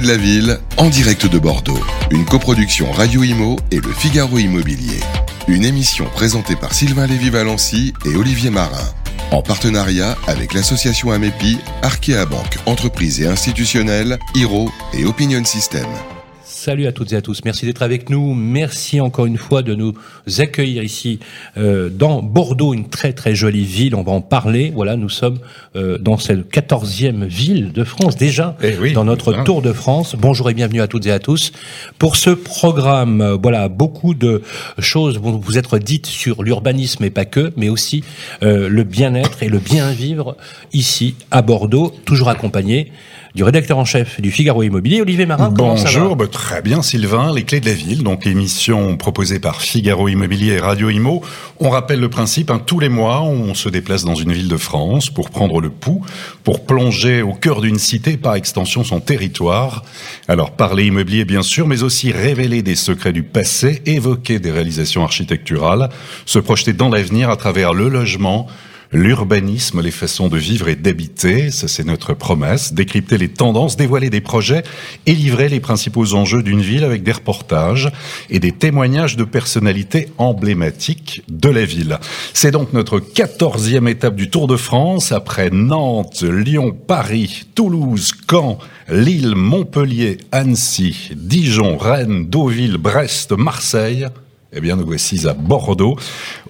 de la ville, en direct de Bordeaux. Une coproduction Radio Imo et le Figaro Immobilier. Une émission présentée par Sylvain Lévy-Valency et Olivier Marin. En partenariat avec l'association Amépi, Arkea Banque, entreprise et institutionnelle, Hiro et Opinion System. Salut à toutes et à tous. Merci d'être avec nous. Merci encore une fois de nous accueillir ici euh, dans Bordeaux, une très très jolie ville. On va en parler. Voilà, nous sommes euh, dans cette quatorzième ville de France déjà Eh dans notre Tour de France. Bonjour et bienvenue à toutes et à tous pour ce programme. euh, voilà, beaucoup de choses vont vous être dites sur l'urbanisme et pas que, mais aussi euh, le bien-être et le bien vivre ici à Bordeaux, toujours accompagné du rédacteur en chef du Figaro Immobilier, Olivier Marin. Bonjour, bah, très bien Sylvain, les clés de la ville, donc émission proposée par Figaro Immobilier et Radio Imo. On rappelle le principe, hein, tous les mois on se déplace dans une ville de France pour prendre le pouls, pour plonger au cœur d'une cité, par extension son territoire. Alors parler immobilier bien sûr, mais aussi révéler des secrets du passé, évoquer des réalisations architecturales, se projeter dans l'avenir à travers le logement, L'urbanisme, les façons de vivre et d'habiter, ça c'est notre promesse, décrypter les tendances, dévoiler des projets et livrer les principaux enjeux d'une ville avec des reportages et des témoignages de personnalités emblématiques de la ville. C'est donc notre quatorzième étape du Tour de France après Nantes, Lyon, Paris, Toulouse, Caen, Lille, Montpellier, Annecy, Dijon, Rennes, Deauville, Brest, Marseille. Eh bien, nous voici à Bordeaux.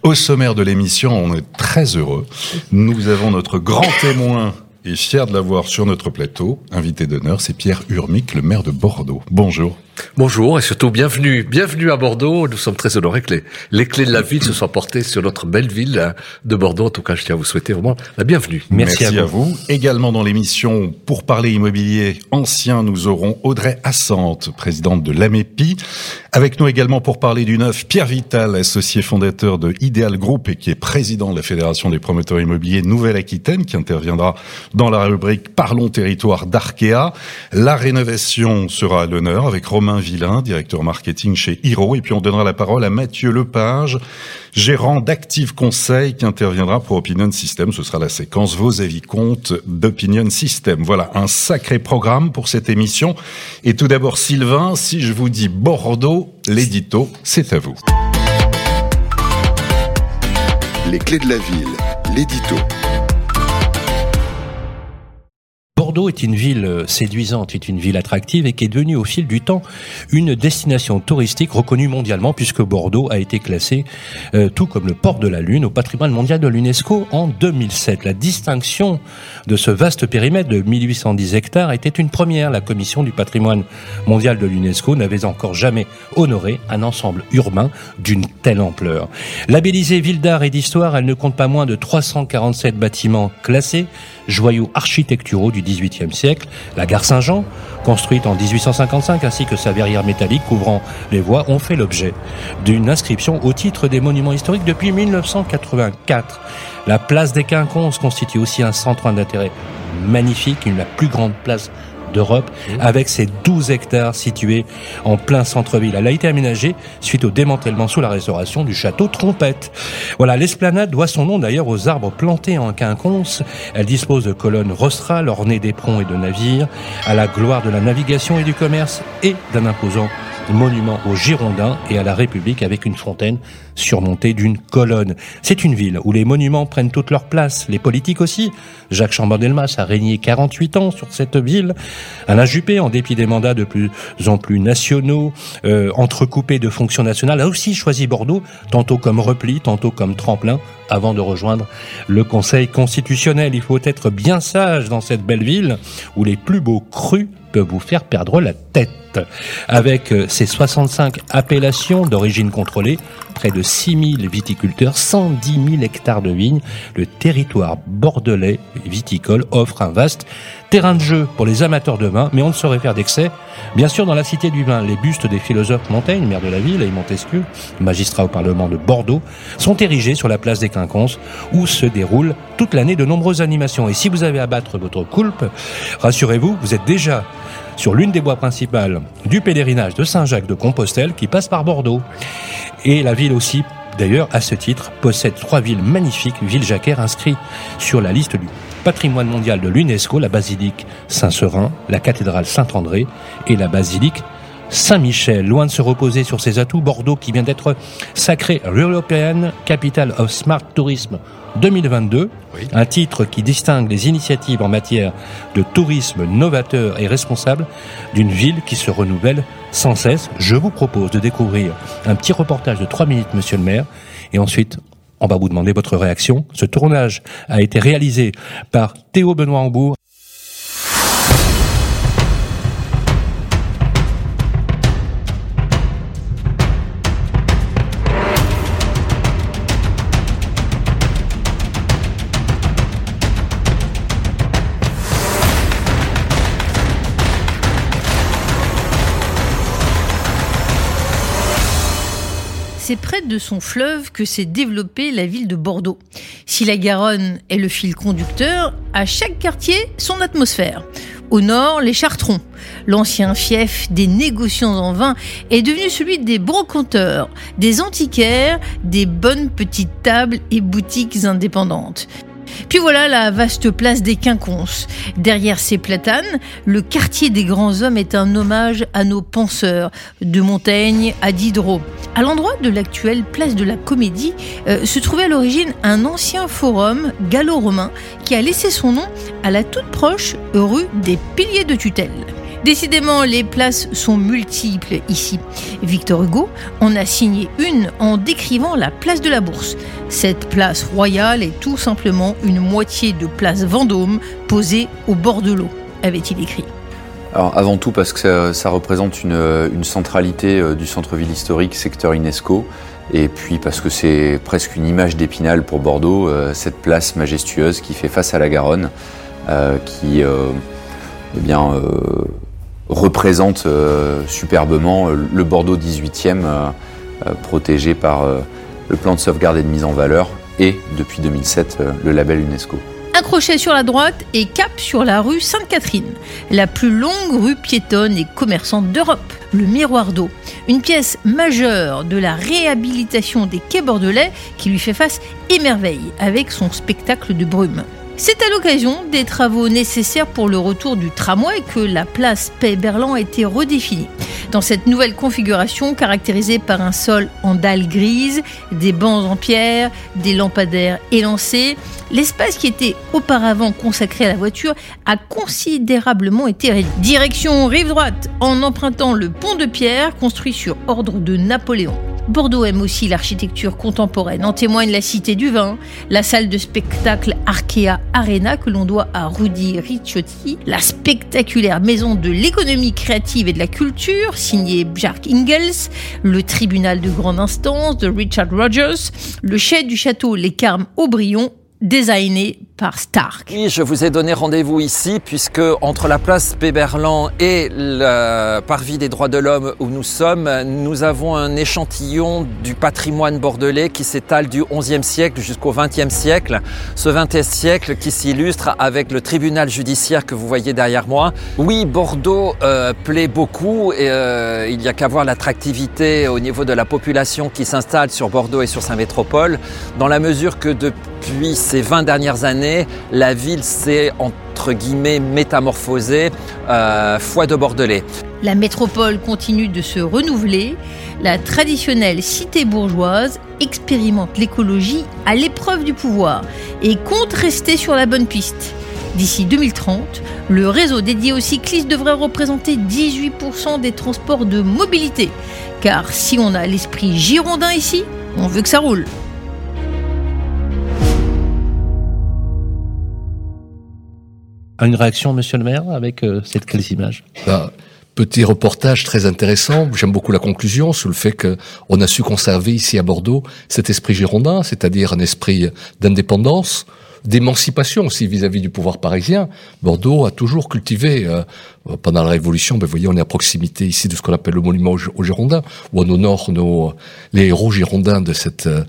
Au sommaire de l'émission, on est très heureux. Nous avons notre grand témoin et fier de l'avoir sur notre plateau. Invité d'honneur, c'est Pierre Urmic, le maire de Bordeaux. Bonjour. Bonjour et surtout bienvenue, bienvenue à Bordeaux. Nous sommes très honorés que les, les clés de la ville se soient portées sur notre belle ville hein, de Bordeaux. En tout cas, je tiens à vous souhaiter vraiment la bienvenue. Merci, à vous. Également dans l'émission, pour parler immobilier ancien, nous aurons Audrey Assante, présidente de l'AMEPI. Avec nous également pour parler du neuf, Pierre Vital, associé fondateur de Ideal Group et qui est président de la Fédération des promoteurs immobiliers Nouvelle-Aquitaine, qui interviendra dans la rubrique Parlons territoire d'Arkea. La rénovation sera à l'honneur avec Romain Villain, directeur marketing chez Hiro. Et puis on donnera la parole à Mathieu Lepage, gérant d'Active Conseil, qui interviendra pour Opinion System. Ce sera la séquence Vos avis comptent d'Opinion System. Voilà, un sacré programme pour cette émission. Et tout d'abord, Sylvain, si je vous dis Bordeaux, l'édito, c'est à vous. Les clés de la ville, l'édito. Bordeaux est une ville euh, séduisante, est une ville attractive et qui est devenue au fil du temps une destination touristique reconnue mondialement puisque Bordeaux a été classé, euh, tout comme le port de la Lune, au patrimoine mondial de l'UNESCO en 2007. La distinction de ce vaste périmètre de 1810 hectares était une première. La commission du patrimoine mondial de l'UNESCO n'avait encore jamais honoré un ensemble urbain d'une telle ampleur. Labellisée ville d'art et d'histoire, elle ne compte pas moins de 347 bâtiments classés, joyaux architecturaux du XVIIIe siècle, la gare Saint-Jean, construite en 1855, ainsi que sa verrière métallique couvrant les voies, ont fait l'objet d'une inscription au titre des monuments historiques depuis 1984. La place des Quinconces constitue aussi un centre d'intérêt magnifique, une la plus grande place d'Europe, avec ses 12 hectares situés en plein centre-ville. Elle a été aménagée suite au démantèlement sous la restauration du château Trompette. Voilà, l'esplanade doit son nom d'ailleurs aux arbres plantés en quinconce. Elle dispose de colonnes rostrales ornées d'éperons et de navires, à la gloire de la navigation et du commerce et d'un imposant monument aux Girondins et à la République avec une fontaine surmontée d'une colonne. C'est une ville où les monuments prennent toute leur place, les politiques aussi. Jacques Chaban-Delmas a régné 48 ans sur cette ville. Alain Juppé, en dépit des mandats de plus en plus nationaux, euh, entrecoupés de fonctions nationales, a aussi choisi Bordeaux, tantôt comme repli, tantôt comme tremplin, avant de rejoindre le Conseil constitutionnel. Il faut être bien sage dans cette belle ville où les plus beaux crus peuvent vous faire perdre la tête. Avec euh, ses 65 appellations d'origine contrôlée, près de 6000 viticulteurs, 110 000 hectares de vignes, le territoire bordelais viticole offre un vaste terrain de jeu pour les amateurs de vin, mais on ne saurait faire d'excès. Bien sûr, dans la cité du vin, les bustes des philosophes Montaigne, maire de la ville, et Montesquieu, magistrat au Parlement de Bordeaux, sont érigés sur la place des Quinconces, où se déroulent toute l'année de nombreuses animations. Et si vous avez à battre votre coulpe, rassurez-vous, vous êtes déjà sur l'une des voies principales du pèlerinage de Saint-Jacques de Compostelle qui passe par Bordeaux. Et la ville aussi, d'ailleurs, à ce titre, possède trois villes magnifiques, villes jacquères inscrites sur la liste du patrimoine mondial de l'UNESCO, la basilique Saint-Serin, la cathédrale Saint-André et la basilique Saint-Michel. Loin de se reposer sur ses atouts, Bordeaux, qui vient d'être sacré European Capital of Smart Tourism 2022, un titre qui distingue les initiatives en matière de tourisme novateur et responsable d'une ville qui se renouvelle sans cesse. Je vous propose de découvrir un petit reportage de 3 minutes, monsieur le maire, et ensuite on va vous demander votre réaction. Ce tournage a été réalisé par Théo Benoît Hambourg de son fleuve que s'est développée la ville de Bordeaux. Si la Garonne est le fil conducteur, à chaque quartier, son atmosphère. Au nord, les Chartrons. L'ancien fief des négociants en vin est devenu celui des brocanteurs, des antiquaires, des bonnes petites tables et boutiques indépendantes. Puis voilà la vaste place des Quinconces. Derrière ces platanes, le quartier des grands hommes est un hommage à nos penseurs, de Montaigne à Diderot. À l'endroit de l'actuelle place de la Comédie euh, se trouvait à l'origine un ancien forum gallo-romain qui a laissé son nom à la toute proche rue des Piliers de Tutelle. Décidément, les places sont multiples ici. Victor Hugo en a signé une en décrivant la place de la Bourse. Cette place royale est tout simplement une moitié de place Vendôme posée au bord de l'eau, avait-il écrit. Alors avant tout parce que ça, représente une, centralité euh, du centre-ville historique, secteur UNESCO, et puis parce que c'est presque une image d'épinal pour Bordeaux, euh, cette place majestueuse qui fait face à la Garonne, euh, qui eh bien, représente euh, superbement euh, le Bordeaux 18e, euh, protégé par le plan de sauvegarde et de mise en valeur et depuis 2007 le label UNESCO. Un crochet sur la droite et cap sur la rue Sainte-Catherine, la plus longue rue piétonne et commerçante d'Europe, le Miroir d'eau, une pièce majeure de la réhabilitation des quais bordelais qui lui fait face émerveille avec son spectacle de brume. C'est à l'occasion des travaux nécessaires pour le retour du tramway que la place Paix-Berlan a été redéfinie. Dans cette nouvelle configuration caractérisée par un sol en dalles grises, des bancs en pierre, des lampadaires élancés, l'espace qui était auparavant consacré à la voiture a considérablement été réduit. Direction rive droite en empruntant le pont de pierre construit sur ordre de Napoléon. Bordeaux aime aussi l'architecture contemporaine. En témoigne la Cité du Vin, la salle de spectacle Arkea Arena que l'on doit à Rudy Ricciotti, la spectaculaire maison de l'économie créative et de la culture signée Jacques Ingalls, le tribunal de grande instance de Richard Rogers, le chef du château Les Carmes Aubryon designé Oui, je vous ai donné rendez-vous ici puisque entre la place Péberlan et le parvis des droits de l'homme où nous sommes, nous avons un échantillon du patrimoine bordelais qui s'étale du XIe siècle jusqu'au XXe siècle. Ce XXe siècle qui s'illustre avec le tribunal judiciaire que vous voyez derrière moi. Oui, Bordeaux euh, plaît beaucoup et euh, il n'y a qu'à voir l'attractivité au niveau de la population qui s'installe sur Bordeaux et sur sa métropole dans la mesure que depuis depuis ces 20 dernières années, la ville s'est entre guillemets métamorphosée, euh, foi de Bordelais. La métropole continue de se renouveler. La traditionnelle cité bourgeoise expérimente l'écologie à l'épreuve du pouvoir et compte rester sur la bonne piste. D'ici 2030, le réseau dédié aux cyclistes devrait représenter 18% des transports de mobilité. Car si on a l'esprit girondin ici, on veut que ça roule. Une réaction, monsieur le maire, avec euh, cette quelles images bah, Petit reportage très intéressant. J'aime beaucoup la conclusion sur le fait qu'on a su conserver ici à Bordeaux cet esprit girondin, c'est-à-dire un esprit d'indépendance, d'émancipation aussi vis-à-vis du pouvoir parisien. Bordeaux a toujours cultivé, euh, pendant la Révolution, ben, vous voyez, on est à proximité ici de ce qu'on appelle le monument aux Girondins, où on honore nos, les héros girondins de cette, euh,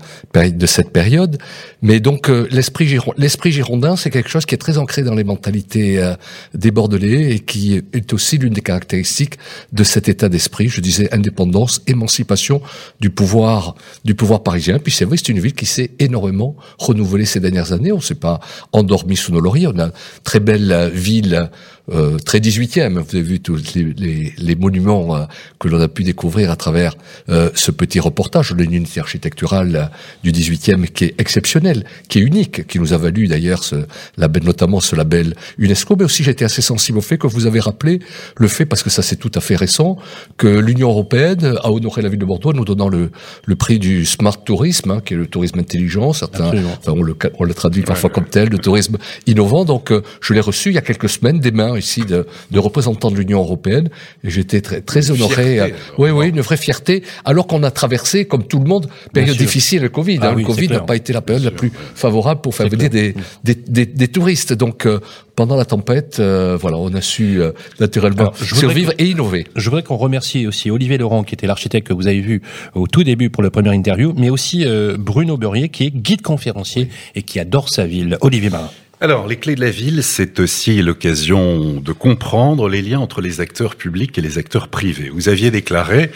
période. Mais donc, euh, l'esprit girondin, c'est quelque chose qui est très ancré dans les mentalités des Bordelais et qui est aussi l'une des caractéristiques de cet état d'esprit. Je disais indépendance, émancipation du pouvoir, du pouvoir parisien. Puis c'est vrai, c'est une ville qui s'est énormément renouvelée ces dernières années. Pas endormi sous nos lauriers. On a une très belle ville euh, très 18e. Vous avez vu tous les, les, les monuments euh, que l'on a pu découvrir à travers euh, ce petit reportage de l'unité architecturale du 18e qui est exceptionnel, qui est unique, qui nous a valu d'ailleurs ce label, notamment ce label UNESCO. Mais aussi j'étais assez sensible au fait que vous avez rappelé le fait, parce que ça c'est tout à fait récent, que l'Union européenne a honoré la ville de Bordeaux en nous donnant le, le prix du smart tourisme, hein, qui est le tourisme intelligent. Certains, enfin, on, le, on le traduit parfois comme tel, le tourisme innovant. Donc je l'ai reçu il y a quelques semaines des mains ici de, de représentants de l'Union européenne et j'étais très, très honoré. Euh, oui, oui, une vraie fierté. Alors qu'on a traversé, comme tout le monde, période difficile, le Covid. Ah hein, le Covid n'a pas été la période la plus favorable pour faire venir des, des, des, des, touristes. Donc euh, pendant la tempête, euh, voilà, on a su naturellement survivre et innover. Je voudrais qu'on remercie aussi Olivier Laurent, qui était l'architecte que vous avez vu au tout début pour la première interview, mais aussi Bruno Beurrier, qui est guide conférencier et qui adore sa ville. Olivier Marin. Alors, les clés de la ville, c'est aussi l'occasion de comprendre les liens entre les acteurs publics et les acteurs privés. Vous aviez déclaré,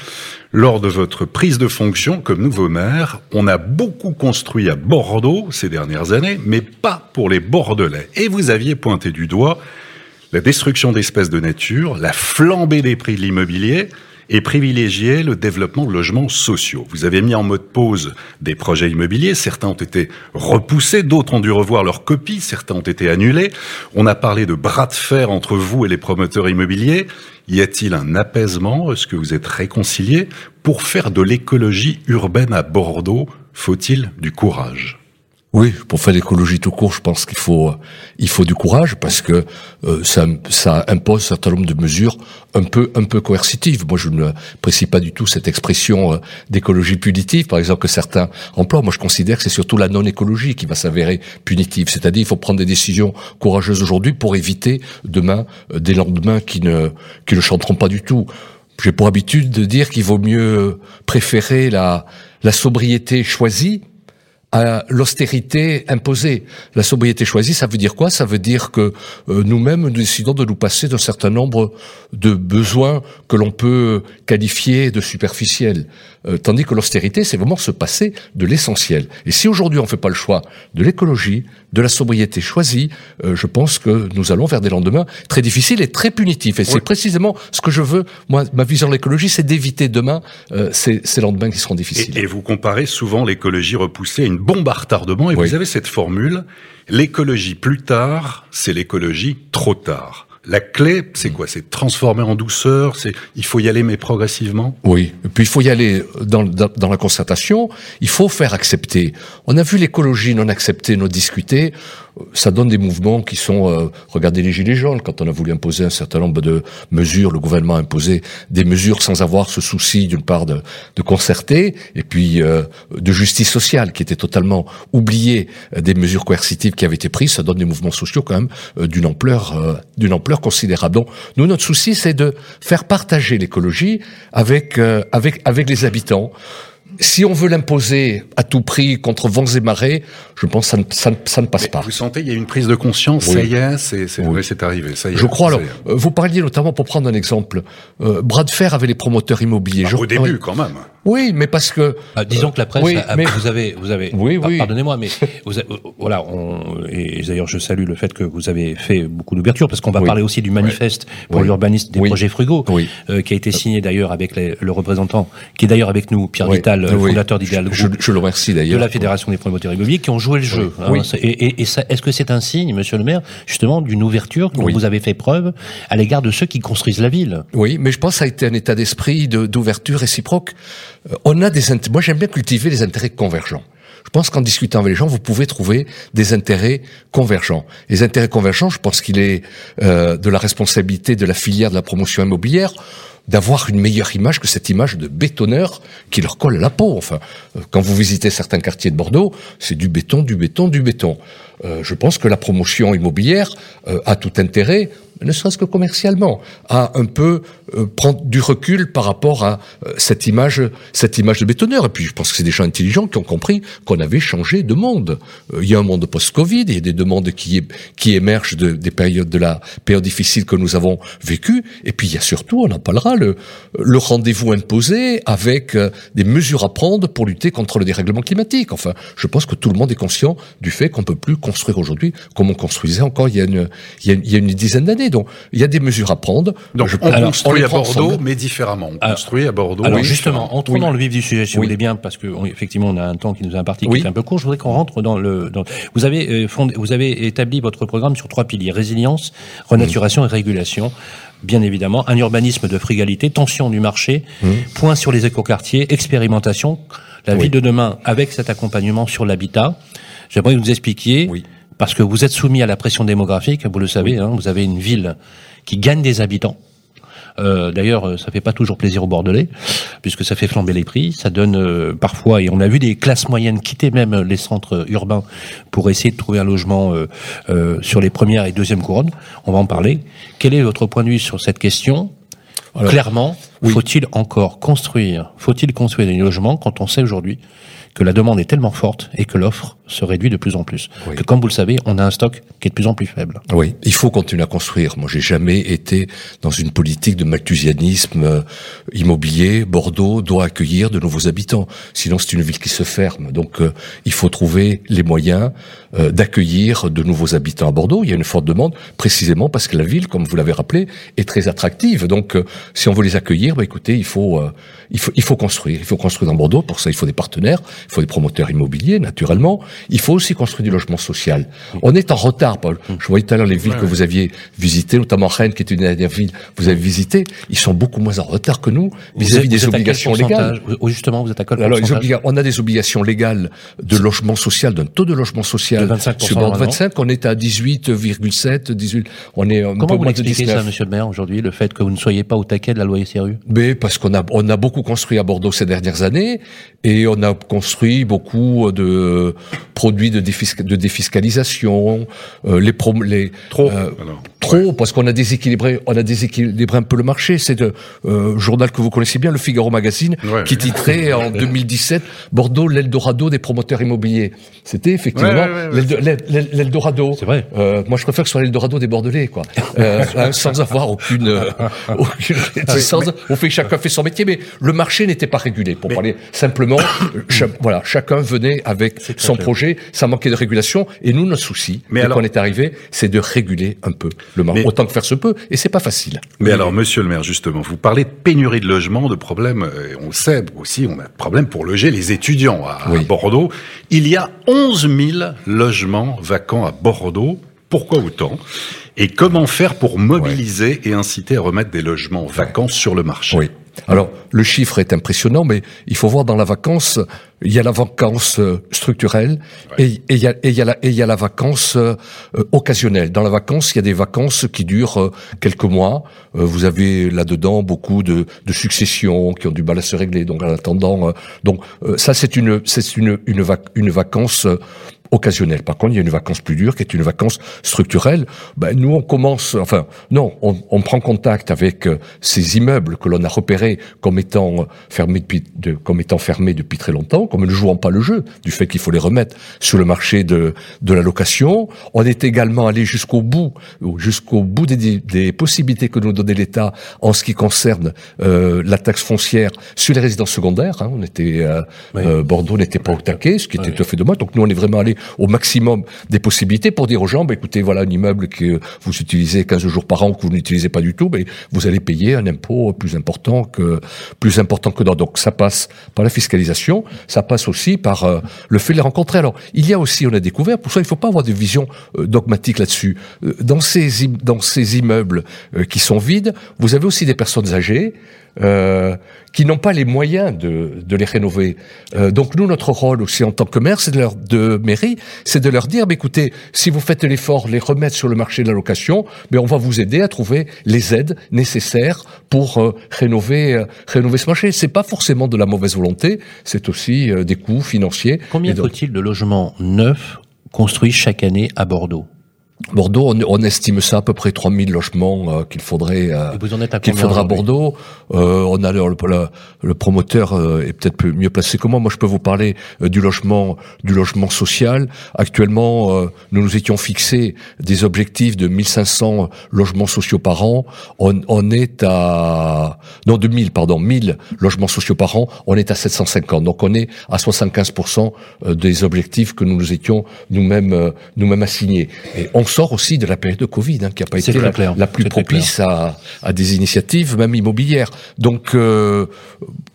lors de votre prise de fonction comme nouveau maire, on a beaucoup construit à Bordeaux ces dernières années, mais pas pour les Bordelais. Et vous aviez pointé du doigt la destruction d'espèces de nature, la flambée des prix de l'immobilier, et privilégier le développement de logements sociaux. Vous avez mis en mode pause des projets immobiliers, certains ont été repoussés, d'autres ont dû revoir leurs copies, certains ont été annulés. On a parlé de bras de fer entre vous et les promoteurs immobiliers. Y a-t-il un apaisement? Est-ce que vous êtes réconciliés? Pour faire de l'écologie urbaine à Bordeaux, faut-il du courage? Oui, pour faire l'écologie tout court, je pense qu'il faut il faut du courage parce que euh, ça, ça impose un certain nombre de mesures un peu un peu coercitives. Moi, je ne précise pas du tout cette expression euh, d'écologie punitive, par exemple que certains emploient. Moi, je considère que c'est surtout la non-écologie qui va s'avérer punitive. C'est-à-dire, il faut prendre des décisions courageuses aujourd'hui pour éviter demain euh, des lendemains qui ne qui ne chanteront pas du tout. J'ai pour habitude de dire qu'il vaut mieux préférer la la sobriété choisie à l'austérité imposée. La sobriété choisie, ça veut dire quoi? Ça veut dire que euh, nous-mêmes, nous décidons de nous passer d'un certain nombre de besoins que l'on peut qualifier de superficiels. Euh, tandis que l'austérité, c'est vraiment se passer de l'essentiel. Et si aujourd'hui on ne fait pas le choix de l'écologie, de la sobriété choisie, euh, je pense que nous allons vers des lendemains très difficiles et très punitifs. Et c'est précisément ce que je veux. Moi, ma vision de l'écologie, c'est d'éviter demain ces, ces, lendemains qui seront difficiles. Et, et vous comparez souvent l'écologie repoussée à une bombe à retardement, et vous avez cette formule, l'écologie plus tard, c'est l'écologie trop tard. La clé, c'est quoi? C'est transformer en douceur. C'est il faut y aller mais progressivement? Oui. Et puis il faut y aller dans, dans, dans, la concertation. Il faut faire accepter. On a vu l'écologie non accepter, non discuter ça donne des mouvements qui sont, euh, regardez les gilets jaunes, quand on a voulu imposer un certain nombre de mesures, le gouvernement a imposé des mesures sans avoir ce souci d'une part de, de, concerter, et puis euh, de justice sociale qui était totalement oublié euh, des mesures coercitives qui avaient été prises, ça donne des mouvements sociaux quand même euh, d'une ampleur, d'une ampleur considérable. Donc nous, notre souci, c'est de faire partager l'écologie avec, avec, avec les habitants si on veut l'imposer à tout prix contre vents et marées, je pense que ça ne, ça, ça ne passe Mais pas. Vous sentez, il y a une prise de conscience, ça y est, c'est oui. arrivé, ça y est. Je crois alors, euh, vous parliez notamment, pour prendre un exemple, euh, bras de fer avec les promoteurs immobiliers. Bah, je, au début, quand même. Oui, mais parce que ah, disons que la presse, oui, a, mais... vous avez, vous avez, oui, oui. pardonnez-moi, mais vous avez, voilà, on, et d'ailleurs je salue le fait que vous avez fait beaucoup d'ouverture parce qu'on va oui. parler aussi du manifeste oui. pour l'urbanisme des projets frugaux, euh, qui a été signé d'ailleurs avec les, le représentant, qui est d'ailleurs avec nous, Pierre Vital, fondateur d'Idéal je, je, le remercie d'ailleurs de la fédération des promoteurs immobiliers, qui ont joué le jeu. Hein, et, et, et est-ce que c'est un signe, Monsieur le Maire, justement d'une ouverture dont vous avez fait preuve à l'égard de ceux qui construisent la ville? Oui, mais je pense que ça a été un état d'esprit d'ouverture réciproque. Euh, on a des moi, j'aime bien cultiver les intérêts convergents. Je pense qu'en discutant avec les gens, vous pouvez trouver des intérêts convergents. Les intérêts convergents, je pense qu'il est euh, de la responsabilité de la filière de la promotion immobilière d'avoir une meilleure image que cette image de bétonneur qui leur colle la peau. Enfin, euh, quand vous visitez certains quartiers de Bordeaux, c'est du béton, du béton, du béton. Euh, je pense que la promotion immobilière euh, a tout intérêt ne serait-ce que commercialement, à un peu euh, prendre du recul par rapport à euh, cette image, cette image de bétonneur. Et puis, je pense que c'est des gens intelligents qui ont compris qu'on avait changé de monde. Euh, il y a un monde post-Covid, il y a des demandes qui, qui émergent de, des périodes de la période difficile que nous avons vécue. Et puis, il y a surtout, on en parlera, le, le rendez-vous imposé avec des mesures à prendre pour lutter contre le dérèglement climatique. Enfin, je pense que tout le monde est conscient du fait qu'on peut plus construire aujourd'hui comme on construisait encore il y a une, il y a une dizaine d'années. Donc, il y a des mesures à prendre. Donc, on construit à Bordeaux, mais différemment. On construit à Bordeaux. Alors, justement, entrons dans le vif du sujet, si vous voulez bien, parce que effectivement, on a un temps qui nous a imparti qui est un peu court. Je voudrais qu'on rentre dans le. Dans... Vous avez euh, fondé, vous avez établi votre programme sur trois piliers. Résilience, renaturation et régulation. Bien évidemment, un urbanisme de frugalité, tension du marché, point sur les écoquartiers, expérimentation, la ville de demain avec cet accompagnement sur l'habitat. J'aimerais que vous nous expliquiez oui parce que vous êtes soumis à la pression démographique, vous le savez, hein, vous avez une ville qui gagne des habitants. Euh, D'ailleurs, ça fait pas toujours plaisir aux Bordelais, puisque ça fait flamber les prix. Ça donne euh, parfois, et on a vu des classes moyennes quitter même les centres urbains pour essayer de trouver un logement euh, euh sur les premières et deuxièmes couronnes. On va en parler. Quel est votre point de vue sur cette question? Alors, Clairement, oui. faut-il encore construire Faut-il construire des logements quand on sait aujourd'hui que la demande est tellement forte et que l'offre se réduit de plus en plus. Oui. Que comme vous le savez, on a un stock qui est de plus en plus faible. Oui, il faut continuer à construire. Moi, j'ai jamais été dans une politique de malthusianisme euh, immobilier. Bordeaux doit accueillir de nouveaux habitants. Sinon, c'est une ville qui se ferme. Donc, euh, il faut trouver les moyens euh, d'accueillir de nouveaux habitants à Bordeaux. Il y a une forte demande, précisément parce que la ville, comme vous l'avez rappelé, est très attractive. Donc, euh, si on veut les accueillir, bah, écoutez, il faut, euh, il faut, il faut construire. Il faut construire dans Bordeaux. Pour ça, il faut des partenaires, il faut des promoteurs immobiliers, naturellement. Il faut aussi construire du logement social. On est en retard, Paul. Je voyais tout à l'heure les villes ouais, que vous aviez visitées, notamment Rennes, qui est une dernière ville que vous avez visitée. Ils sont beaucoup moins en retard que nous vis-à-vis -vis des obligations légales. Justement, vous êtes à quel Alors, on a des obligations légales de logement social, d'un taux de logement social. De 25 sur Bordeaux 25, on est à 18,7, 18. On est un Comment peu vous moins de expliquez 19. ça, Monsieur le Maire, aujourd'hui, le fait que vous ne soyez pas au taquet de la loi SRU Mais parce qu'on a on a beaucoup construit à Bordeaux ces dernières années et on a construit beaucoup de produits de, défisc de défiscalisation, euh, les, prom les trop, euh, trop parce qu'on a déséquilibré on a déséquilibré un peu le marché. C'est un euh, journal que vous connaissez bien, le Figaro Magazine, Ouais. qui titrait en 2017 Bordeaux l'Eldorado des promoteurs immobiliers. C'était effectivement Ouais, l'Eldorado. C'est vrai. Euh, moi, je préfère que ce soit l'Eldorado des Bordelais, quoi. Euh, hein, sans avoir aucune, euh, aucune réticence. On fait chacun fait son métier, mais le marché n'était pas régulé. Pour parler simplement, cha- voilà, chacun venait avec son clair. projet. Ça manquait de régulation, et nous, notre souci, Mais dès alors- qu'on est arrivé, c'est de réguler un peu le marché, Mais- autant que faire se peut, et c'est pas facile. Mais alors, monsieur le maire, justement, vous parlez de pénurie de logements, de problèmes, euh, on le sait aussi, on a de problèmes pour loger les étudiants à. Bordeaux. Il y a 11 000 logements vacants à Bordeaux. Pourquoi autant? Et comment faire pour mobiliser et inciter à remettre des logements vacants sur le marché? Oui. Alors, le chiffre est impressionnant, mais il faut voir dans la vacance, il y a la vacance structurelle et et il y a, et il y a la, et il y a la vacance euh, euh, occasionnelle. Dans la vacance, il y a des vacances qui durent euh, quelques mois. Euh, vous avez là-dedans beaucoup de, de successions qui ont du mal à se régler. Donc, en attendant, donc ça, c'est une, c'est une, une, vac- une vacance occasionnelle. Par contre, il y a une vacance plus dure qui est une vacance structurelle. Ben, nous, on commence, enfin, non, on, on prend contact avec euh, ces immeubles que l'on a repérés comme étant euh, fermés depuis, de, comme étant fermés depuis très longtemps, comme ne jouant pas le jeu du fait qu'il faut les remettre sur le marché de, de la location. On est également allé jusqu'au bout, jusqu'au bout des, des possibilités que nous donnait l'État en ce qui concerne euh, la taxe foncière sur les résidences secondaires. Hein. On était, euh, Oui. euh, Bordeaux n'était pas au taquet, ce qui était tout à fait dommage. Donc nous, on est vraiment allé au maximum des possibilités pour dire aux gens, bah, écoutez, voilà un immeuble que vous utilisez 15 jours par an, que vous n'utilisez pas du tout, mais vous allez payer un impôt plus important que plus important que d'autres. Donc ça passe par la fiscalisation, ça passe aussi par euh, le fait de les rencontrer. Alors il y a aussi, on a découvert, pour ça il ne faut pas avoir de vision euh, dogmatique là-dessus. Euh, dans ces dans ces immeubles qui sont vides, vous avez aussi des personnes âgées. Euh, qui n'ont pas les moyens de, de les rénover. Euh, donc nous, notre rôle aussi en tant que maire, c'est de leur de mairie, c'est de leur dire, bah, écoutez, si vous faites l'effort, les remettre sur le marché de la location, mais on va vous aider à trouver les aides nécessaires pour euh, rénover euh, rénover ce marché. C'est pas forcément de la mauvaise volonté, c'est aussi des coûts financiers. Combien faut-il de logements neufs construits chaque année à Bordeaux? Bordeaux, on, on, estime ça à peu près 3000 logements euh, qu'il faudrait euh, qu'il faudra à Bordeaux. Euh, on a le, le, le promoteur euh, est peut-être mieux placé que moi. Moi, je peux vous parler euh, du logement du logement social. Actuellement, nous nous étions fixés des objectifs de 1500 logements sociaux par an. On, on est à non de 1000 pardon 1000 logements sociaux par an. On est à 750. Donc on est à 75% des objectifs que nous nous étions nous-mêmes nous-mêmes assignés. Et on sort aussi de la période de Covid, hein, qui n'a pas été la, plus propice à, à, des initiatives, même immobilières. Donc, euh,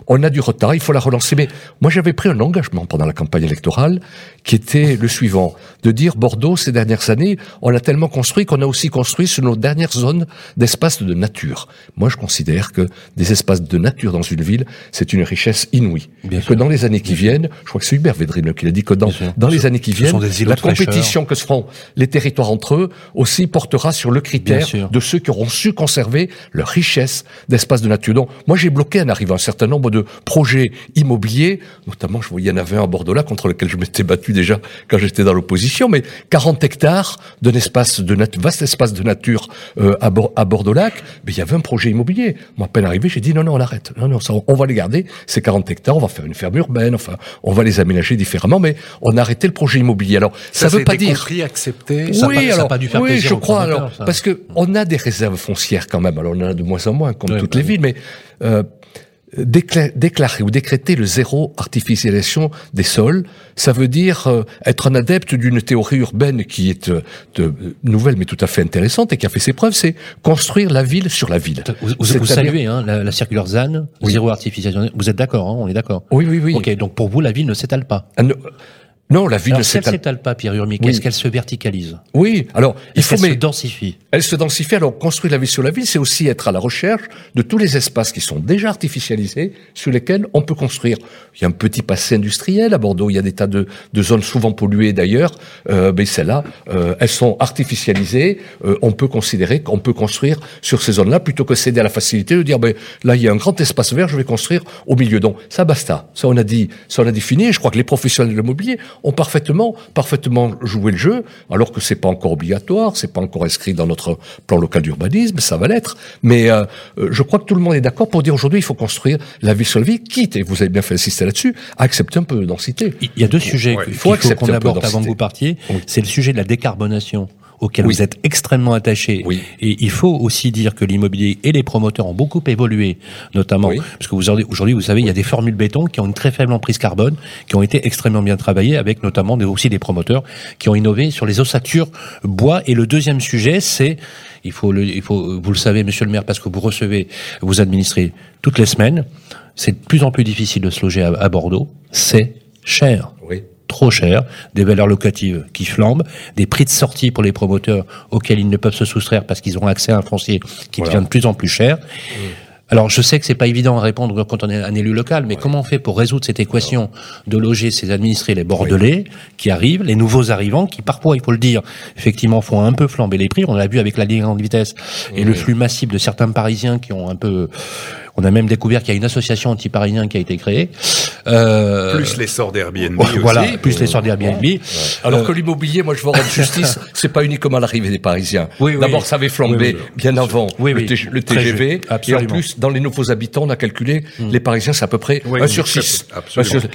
on a du retard, il faut la relancer. Mais moi, j'avais pris un engagement pendant la campagne électorale, qui était le suivant, de dire Bordeaux, ces dernières années, on a tellement construit qu'on a aussi construit sur nos dernières zones d'espace de nature. Moi, je considère que des espaces de nature dans une ville, c'est une richesse inouïe. Bien que dans les années qui viennent, je crois que c'est Hubert Védrine qui l'a dit, que dans, dans les années qui viennent, la compétition que se feront les territoires entre eux aussi portera sur le critère de ceux qui auront su conserver leur richesse d'espace de nature. Donc, moi, j'ai bloqué en arrivant un certain nombre de projets immobiliers, notamment, je voyais, il y en avait un à Bordeaux-là contre lequel je m'étais battu déjà quand j'étais dans l'opposition, mais 40 hectares d'un espace de nature, vaste espace de nature euh, à, à Bordeaux-Lac, mais il y avait un projet immobilier. Moi, à peine arrivé, j'ai dit non, non, on arrête. Non, non, ça, on va les garder, ces 40 hectares, on va faire une ferme urbaine, enfin, on va les aménager différemment, mais on a arrêté le projet immobilier. Alors, ça, ça veut pas dire... compris, accepté, oui, alors, oui, je crois. Alors, parce que on a des réserves foncières quand même. Alors, on en a de moins en moins, comme toutes bah les villes, mais euh, déclarer ou décréter le zéro artificialisation des sols, ça veut dire euh, être un adepte d'une théorie urbaine qui est euh, de, nouvelle mais tout à fait intéressante et qui a fait ses preuves, c'est construire la ville sur la ville. Vous, vous saluez hein, la, la circulaire ZAN, zéro artificialisation. Vous êtes d'accord, hein, on est d'accord. Oui, oui, oui. Ok, donc pour vous, la ville ne s'étale pas. Ah, non, la ville ne s'étale... s'étale pas, Pierre Urmic. Est-ce qu'elle se verticalise Oui, alors il faut mais se densifie. Elle se densifie. Alors construire la ville sur la ville, c'est aussi être à la recherche de tous les espaces qui sont déjà artificialisés, sur lesquels on peut construire. Il y a un petit passé industriel à Bordeaux. Il y a des tas de, de zones souvent polluées d'ailleurs, euh, mais celles-là, euh, elles sont artificialisées. Euh, on peut considérer qu'on peut construire sur ces zones-là plutôt que céder à la facilité de dire, ben là il y a un grand espace vert, je vais construire au milieu. Donc ça basta. Ça on a dit, ça on a défini. je crois que les professionnels de l'immobilier ont parfaitement, parfaitement joué le jeu, alors que c'est pas encore obligatoire, c'est pas encore inscrit dans notre plan local d'urbanisme, ça va l'être. Mais euh, euh, je crois que tout le monde est d'accord pour dire aujourd'hui il faut construire la ville sur la ville, quitte, et vous avez bien fait insister là-dessus, à accepter un peu de densité. Il y a deux sujets qu'il faut, qu'on aborde avant que vous partiez. C'est le sujet de la décarbonation auquel vous êtes extrêmement attaché. Oui. Et il faut aussi dire que l'immobilier et les promoteurs ont beaucoup évolué, notamment parce que vous aujourd'hui, vous savez, il y a des formules béton qui ont une très faible emprise carbone, qui ont été extrêmement bien travaillées, avec notamment aussi des promoteurs qui ont innové sur les ossatures bois. Et le deuxième sujet, c'est il faut, le, il faut, vous le savez, Monsieur le Maire, parce que vous recevez, vous administrez toutes les semaines. C'est de plus en plus difficile de se loger à, à Bordeaux. C'est cher. Trop cher, des valeurs locatives qui flambent, des prix de sortie pour les promoteurs auxquels ils ne peuvent se soustraire parce qu'ils ont accès à un foncier qui devient de plus en plus cher. Alors je sais que c'est pas évident à répondre quand on est un élu local, mais comment on fait pour résoudre cette équation de loger ces administrés, les Bordelais qui arrivent, les nouveaux arrivants qui parfois, il faut le dire, effectivement font un peu flamber les prix. On l'a vu avec la ligne grande vitesse et le flux massif de certains Parisiens qui ont un peu on a même découvert qu'il y a une association anti-parisien qui a été créée. Euh, plus l'essor d'Airbnb Voilà, plus l'essor d'Airbnb. Alors euh, que l'immobilier, moi je veux rendre justice, c'est pas uniquement l'arrivée des Parisiens. Oui, D'abord, ça avait flambé bien avant le, TGV. Et en plus, dans les nouveaux habitants, on a calculé, mm. les Parisiens, c'est à peu près 1 sur 6.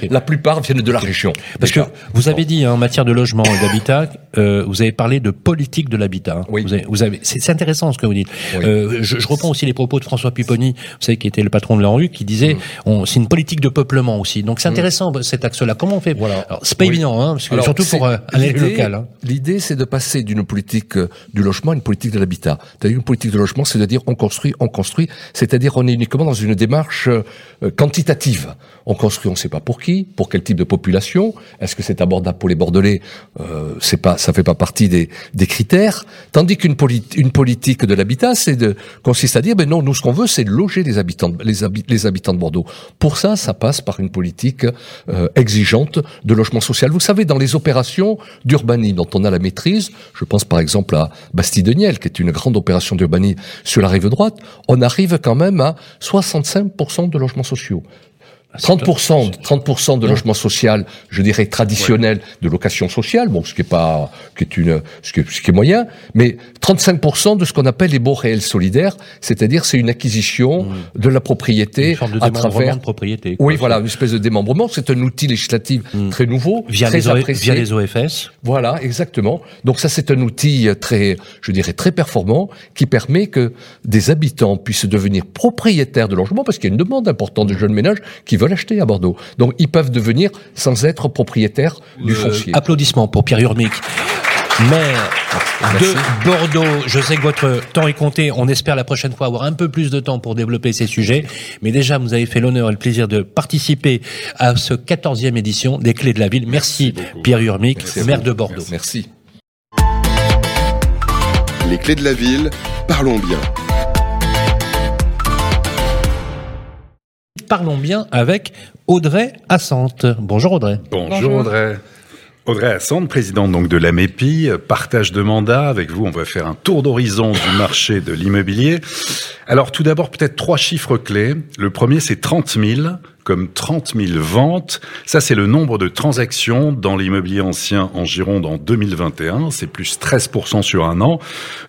La plupart viennent de la région. Parce que vous avez dit, hein, en matière de logement et d'habitat, euh, vous avez parlé de politique de l'habitat. Oui. Vous avez, vous avez c'est intéressant ce que vous dites. Euh, je, je, reprends aussi les propos de François Pipponi, vous savez, qui était le patron de l'ANRU, qui disait, mm. c'est une politique de peuplement aussi. Donc c'est mm. intéressant cet axe-là. Comment on fait? Voilà. C'est pas évident, hein, parce que surtout pour euh, un élu local. Hein. L'idée, c'est de passer d'une politique euh, du logement à une politique de l'habitat. C'est-à-dire une politique de logement, c'est de dire on construit, on construit. C'est-à-dire on est uniquement dans une démarche euh, quantitative. On construit, on ne sait pas pour qui, pour quel type de population. Est-ce que c'est abordable pour les Bordelais? Euh, C'est pas, ça fait pas partie des, des critères. Tandis qu'une une politique de l'habitat, c'est de consiste à dire, ben non, nous ce qu'on veut, c'est loger les habitants, les, habitants de Bordeaux. Pour ça, ça passe par une politique euh, exigeante de logement social. Vous savez, dans les opérations d'urbanisme dont on a la maîtrise, je pense par exemple à Bastille-de-Niel, qui est une grande opération d'urbanisme sur la rive droite, on arrive quand même à 65% de logements sociaux. 30%, 30% de logement social, je dirais traditionnel, de location sociale, bon, ce qui est pas, qui est une, ce qui est, ce qui est moyen, mais 35% de ce qu'on appelle les baux réels solidaires, c'est-à-dire c'est une acquisition Mmh. de la propriété Une forme de à travers. de propriété. quoi. Oui, voilà, une espèce de démembrement. C'est un outil législatif Mm. très nouveau, Via très les, apprécié. via les OFS. Voilà, exactement. Donc ça, c'est un outil euh, très, je dirais, très performant qui permet que des habitants puissent devenir propriétaires de logements parce qu'il y a une demande importante de jeunes ménages qui veulent acheter à Bordeaux. Donc ils peuvent devenir sans être propriétaires du Euh, foncier. applaudissements pour Pierre Urmic. Maire Merci. de Bordeaux, je sais que votre temps est compté. On espère la prochaine fois avoir un peu plus de temps pour développer ces sujets. Mais déjà, vous avez fait l'honneur et le plaisir de participer à ce 14e édition des Clés de la Ville. Merci, Pierre Urmic, Merci maire de Bordeaux. Merci. Les clés de la ville, parlons bien. Parlons bien avec Audrey Assante. Bonjour Audrey. Bonjour, Bonjour. Audrey. Audrey Assande, présidente donc de l'AMEPI, partage de mandat. Avec vous, on va faire un tour d'horizon du marché de l'immobilier. Alors tout d'abord, peut-être trois chiffres clés. Le premier, c'est 30 000, comme 30 000 ventes. Ça, c'est le nombre de transactions dans l'immobilier ancien en Gironde en 2021. C'est plus 13% sur un an,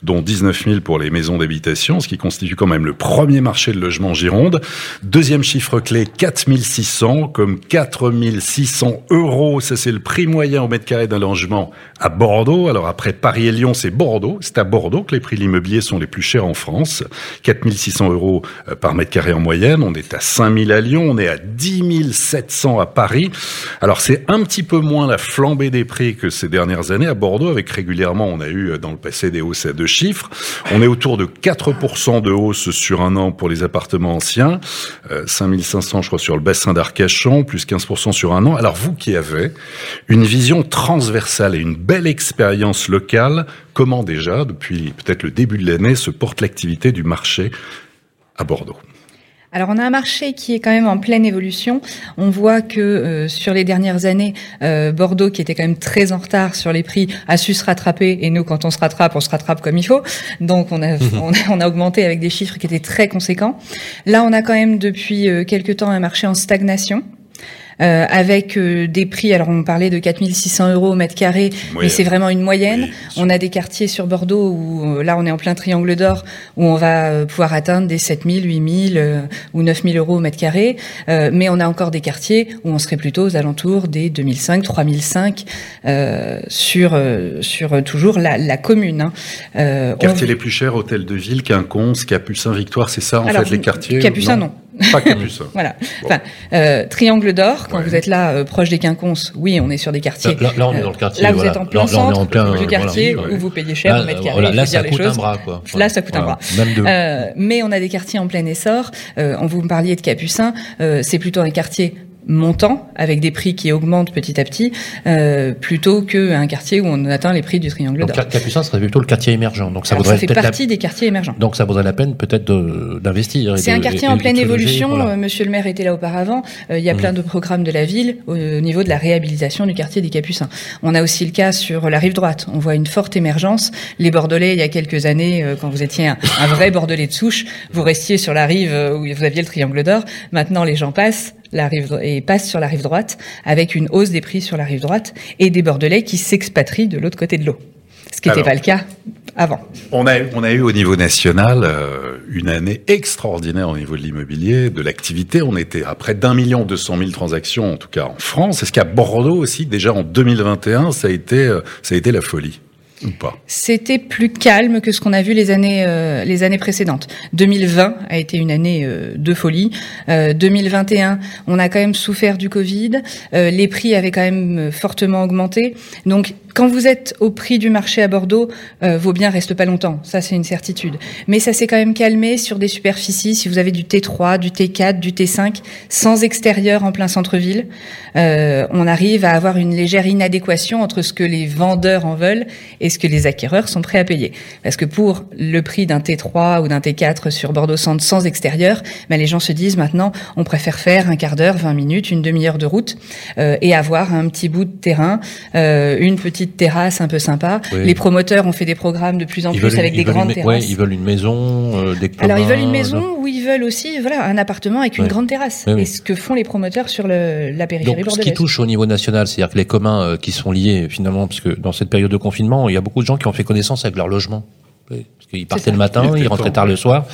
dont 19 000 pour les maisons d'habitation, ce qui constitue quand même le premier marché de logement en Gironde. Deuxième chiffre clé, 4 600, comme 4 600 euros. Ça, c'est le prix moyen au mètre carré d'un logement à Bordeaux. Alors après Paris et Lyon, c'est Bordeaux. C'est à Bordeaux que les prix de l'immobilier sont les plus chers en France. 4 600 euros euh, par mètre carré en moyenne. On est à 5 000 à Lyon. On est à 10 700 à Paris. Alors c'est un petit peu moins la flambée des prix que ces dernières années à Bordeaux, avec régulièrement, on a eu euh, dans le passé des hausses à deux chiffres. On est autour de 4% de hausse sur un an pour les appartements anciens, euh, 5500 je crois sur le bassin d'Arcachon, plus 15% sur un an. Alors vous qui avez une vision transversale et une belle expérience locale, comment déjà, depuis peut-être le début de l'année, se porte l'activité du marché à Bordeaux? Alors on a un marché qui est quand même en pleine évolution. On voit que euh, sur les dernières années, euh, Bordeaux, qui était quand même très en retard sur les prix, a su se rattraper. Et nous, quand on se rattrape, on se rattrape comme il faut. Donc on a, on a, on a augmenté avec des chiffres qui étaient très conséquents. Là, on a quand même depuis euh, quelques temps un marché en stagnation. Euh, avec euh, des prix, alors on parlait de 4600 euros au mètre carré, mais c'est vraiment une moyenne. Oui, on a des quartiers sur Bordeaux où euh, là on est en plein triangle d'or, où on va euh, pouvoir atteindre des 7000, 8000 euh, ou 9000 euros au mètre carré. Euh, mais on a encore des quartiers où on serait plutôt aux alentours des 2005, 3005 euh, sur euh, sur toujours la, la commune. hein. Euh, on- Quartiers les plus chers, Hôtel de Ville, Quinconce, Capucin, Victoire, c'est ça en Alors, fait les quartiers Capucin, non. Pas Capucin. Voilà. Bon. Enfin, euh, Triangle d'Or, quand Ouais. vous êtes là, euh, proche des Quinconces, oui, on est sur des quartiers. Là, là, on est Euh, dans le quartier. Là, vous voilà. êtes en plein Là, là, on est centre en plein, du euh, quartier voilà. où vous payez cher Là, au mètre carré. là, dire ça les coûte choses. un bras, quoi. Là, ça coûte un bras. Même deux. Euh, mais on a des quartiers en plein essor. Euh, on vous me parliez de Capucin, euh, c'est plutôt un quartier montant avec des prix qui augmentent petit à petit, euh, plutôt qu'un quartier où on atteint les prix du triangle d'or. Ca- Capucin serait plutôt le quartier émergent. Donc ça Alors, ça fait peut-être la- partie des quartiers émergents. Donc ça vaudrait la peine peut-être d'investir. C'est un quartier et- en et pleine évolution. voilà. Euh, Monsieur le maire était là auparavant. Euh, il y a plein de programmes de la ville au, au niveau de la réhabilitation du quartier des Capucins. On a aussi le cas sur la rive droite. On voit une forte émergence. Les Bordelais, il y a quelques années, euh, quand vous étiez un, un vrai Bordelais de souche, vous restiez sur la rive euh, où vous aviez le triangle d'or. Maintenant, les gens passent la rive et passent sur la rive droite avec une hausse des prix sur la rive droite et des Bordelais qui s'expatrient de l'autre côté de l'eau. Ce qui n'était pas le cas avant. On a, on a eu au niveau national euh, une année extraordinaire au niveau de l'immobilier, de l'activité. On était à près d'un million deux cent mille transactions, en tout cas en France. Est-ce qu'à Bordeaux aussi, déjà en 2021, ça a été, euh, ça a été la folie C'était plus calme que ce qu'on a vu les années euh, les années précédentes. 2020 a été une année euh, de folie. Euh, 2021, on a quand même souffert du Covid. Euh, les prix avaient quand même euh, fortement augmenté. Donc quand vous êtes au prix du marché à Bordeaux, euh, vos biens restent pas longtemps. Ça, c'est une certitude. Mais ça s'est quand même calmé sur des superficies. Si vous avez du T3, du T4, du T5, sans extérieur en plein centre-ville, euh, on arrive à avoir une légère inadéquation entre ce que les vendeurs en veulent et ce que les acquéreurs sont prêts à payer. Parce que pour le prix d'un T3 ou d'un T4 sur Bordeaux Centre sans extérieur, ben les gens se disent maintenant, on préfère faire un quart d'heure, 20 minutes, une demi-heure de route euh, et avoir un petit bout de terrain, euh, une petite petites terrasses un peu sympas. Oui. Les promoteurs ont fait des programmes de plus en Ils plus avec ils des grandes une, terrasses. ouais, ils veulent une maison, euh, des Alors ils veulent une maison ou ils veulent aussi voilà un appartement avec une Ouais. grande terrasse. Oui. Et ce que font les promoteurs sur le, la périphérie Donc, ce bordelaise. qui touche au niveau national, c'est-à-dire que les communs euh, qui sont liés finalement, parce que dans cette période de confinement, il y a beaucoup de gens qui ont fait connaissance avec leur logement. Oui, Parce qu'ils partaient ça. le matin, Il ils rentraient temps, tard le soir.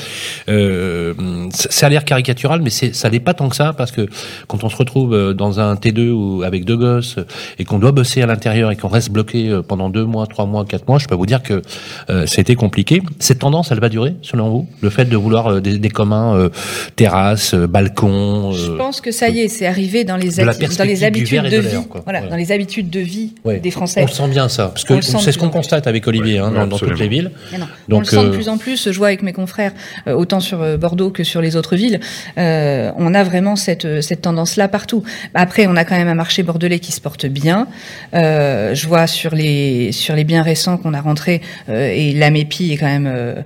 Euh, ça a l'air caricatural, mais c'est, ça n'est pas tant que ça, parce que quand on se retrouve euh, dans un T2 ou avec deux gosses et qu'on doit bosser à l'intérieur et qu'on reste bloqué euh, pendant deux mois, trois mois, quatre mois, je peux vous dire que euh, c'était compliqué. Cette tendance, elle va durer, selon vous Le fait de vouloir des, des communs, euh, terrasses, euh, balcons. Je pense que ça y est, c'est arrivé dans les, dans les habitudes de de vie. Voilà, Ouais. dans les habitudes de vie Ouais. des Français. On le sent bien ça, parce que c'est ce qu'on constate avec Olivier hein, dans, dans toutes les villes. Donc, on le sent de euh, plus en plus. Je vois avec mes confrères, euh, autant sur euh, Bordeaux que sur les autres villes, euh, on a vraiment cette, cette tendance-là partout. Après, on a quand même un marché bordelais qui se porte bien. Euh, je vois sur les sur les biens récents qu'on a rentrés euh, et l'AMEPI est quand même euh,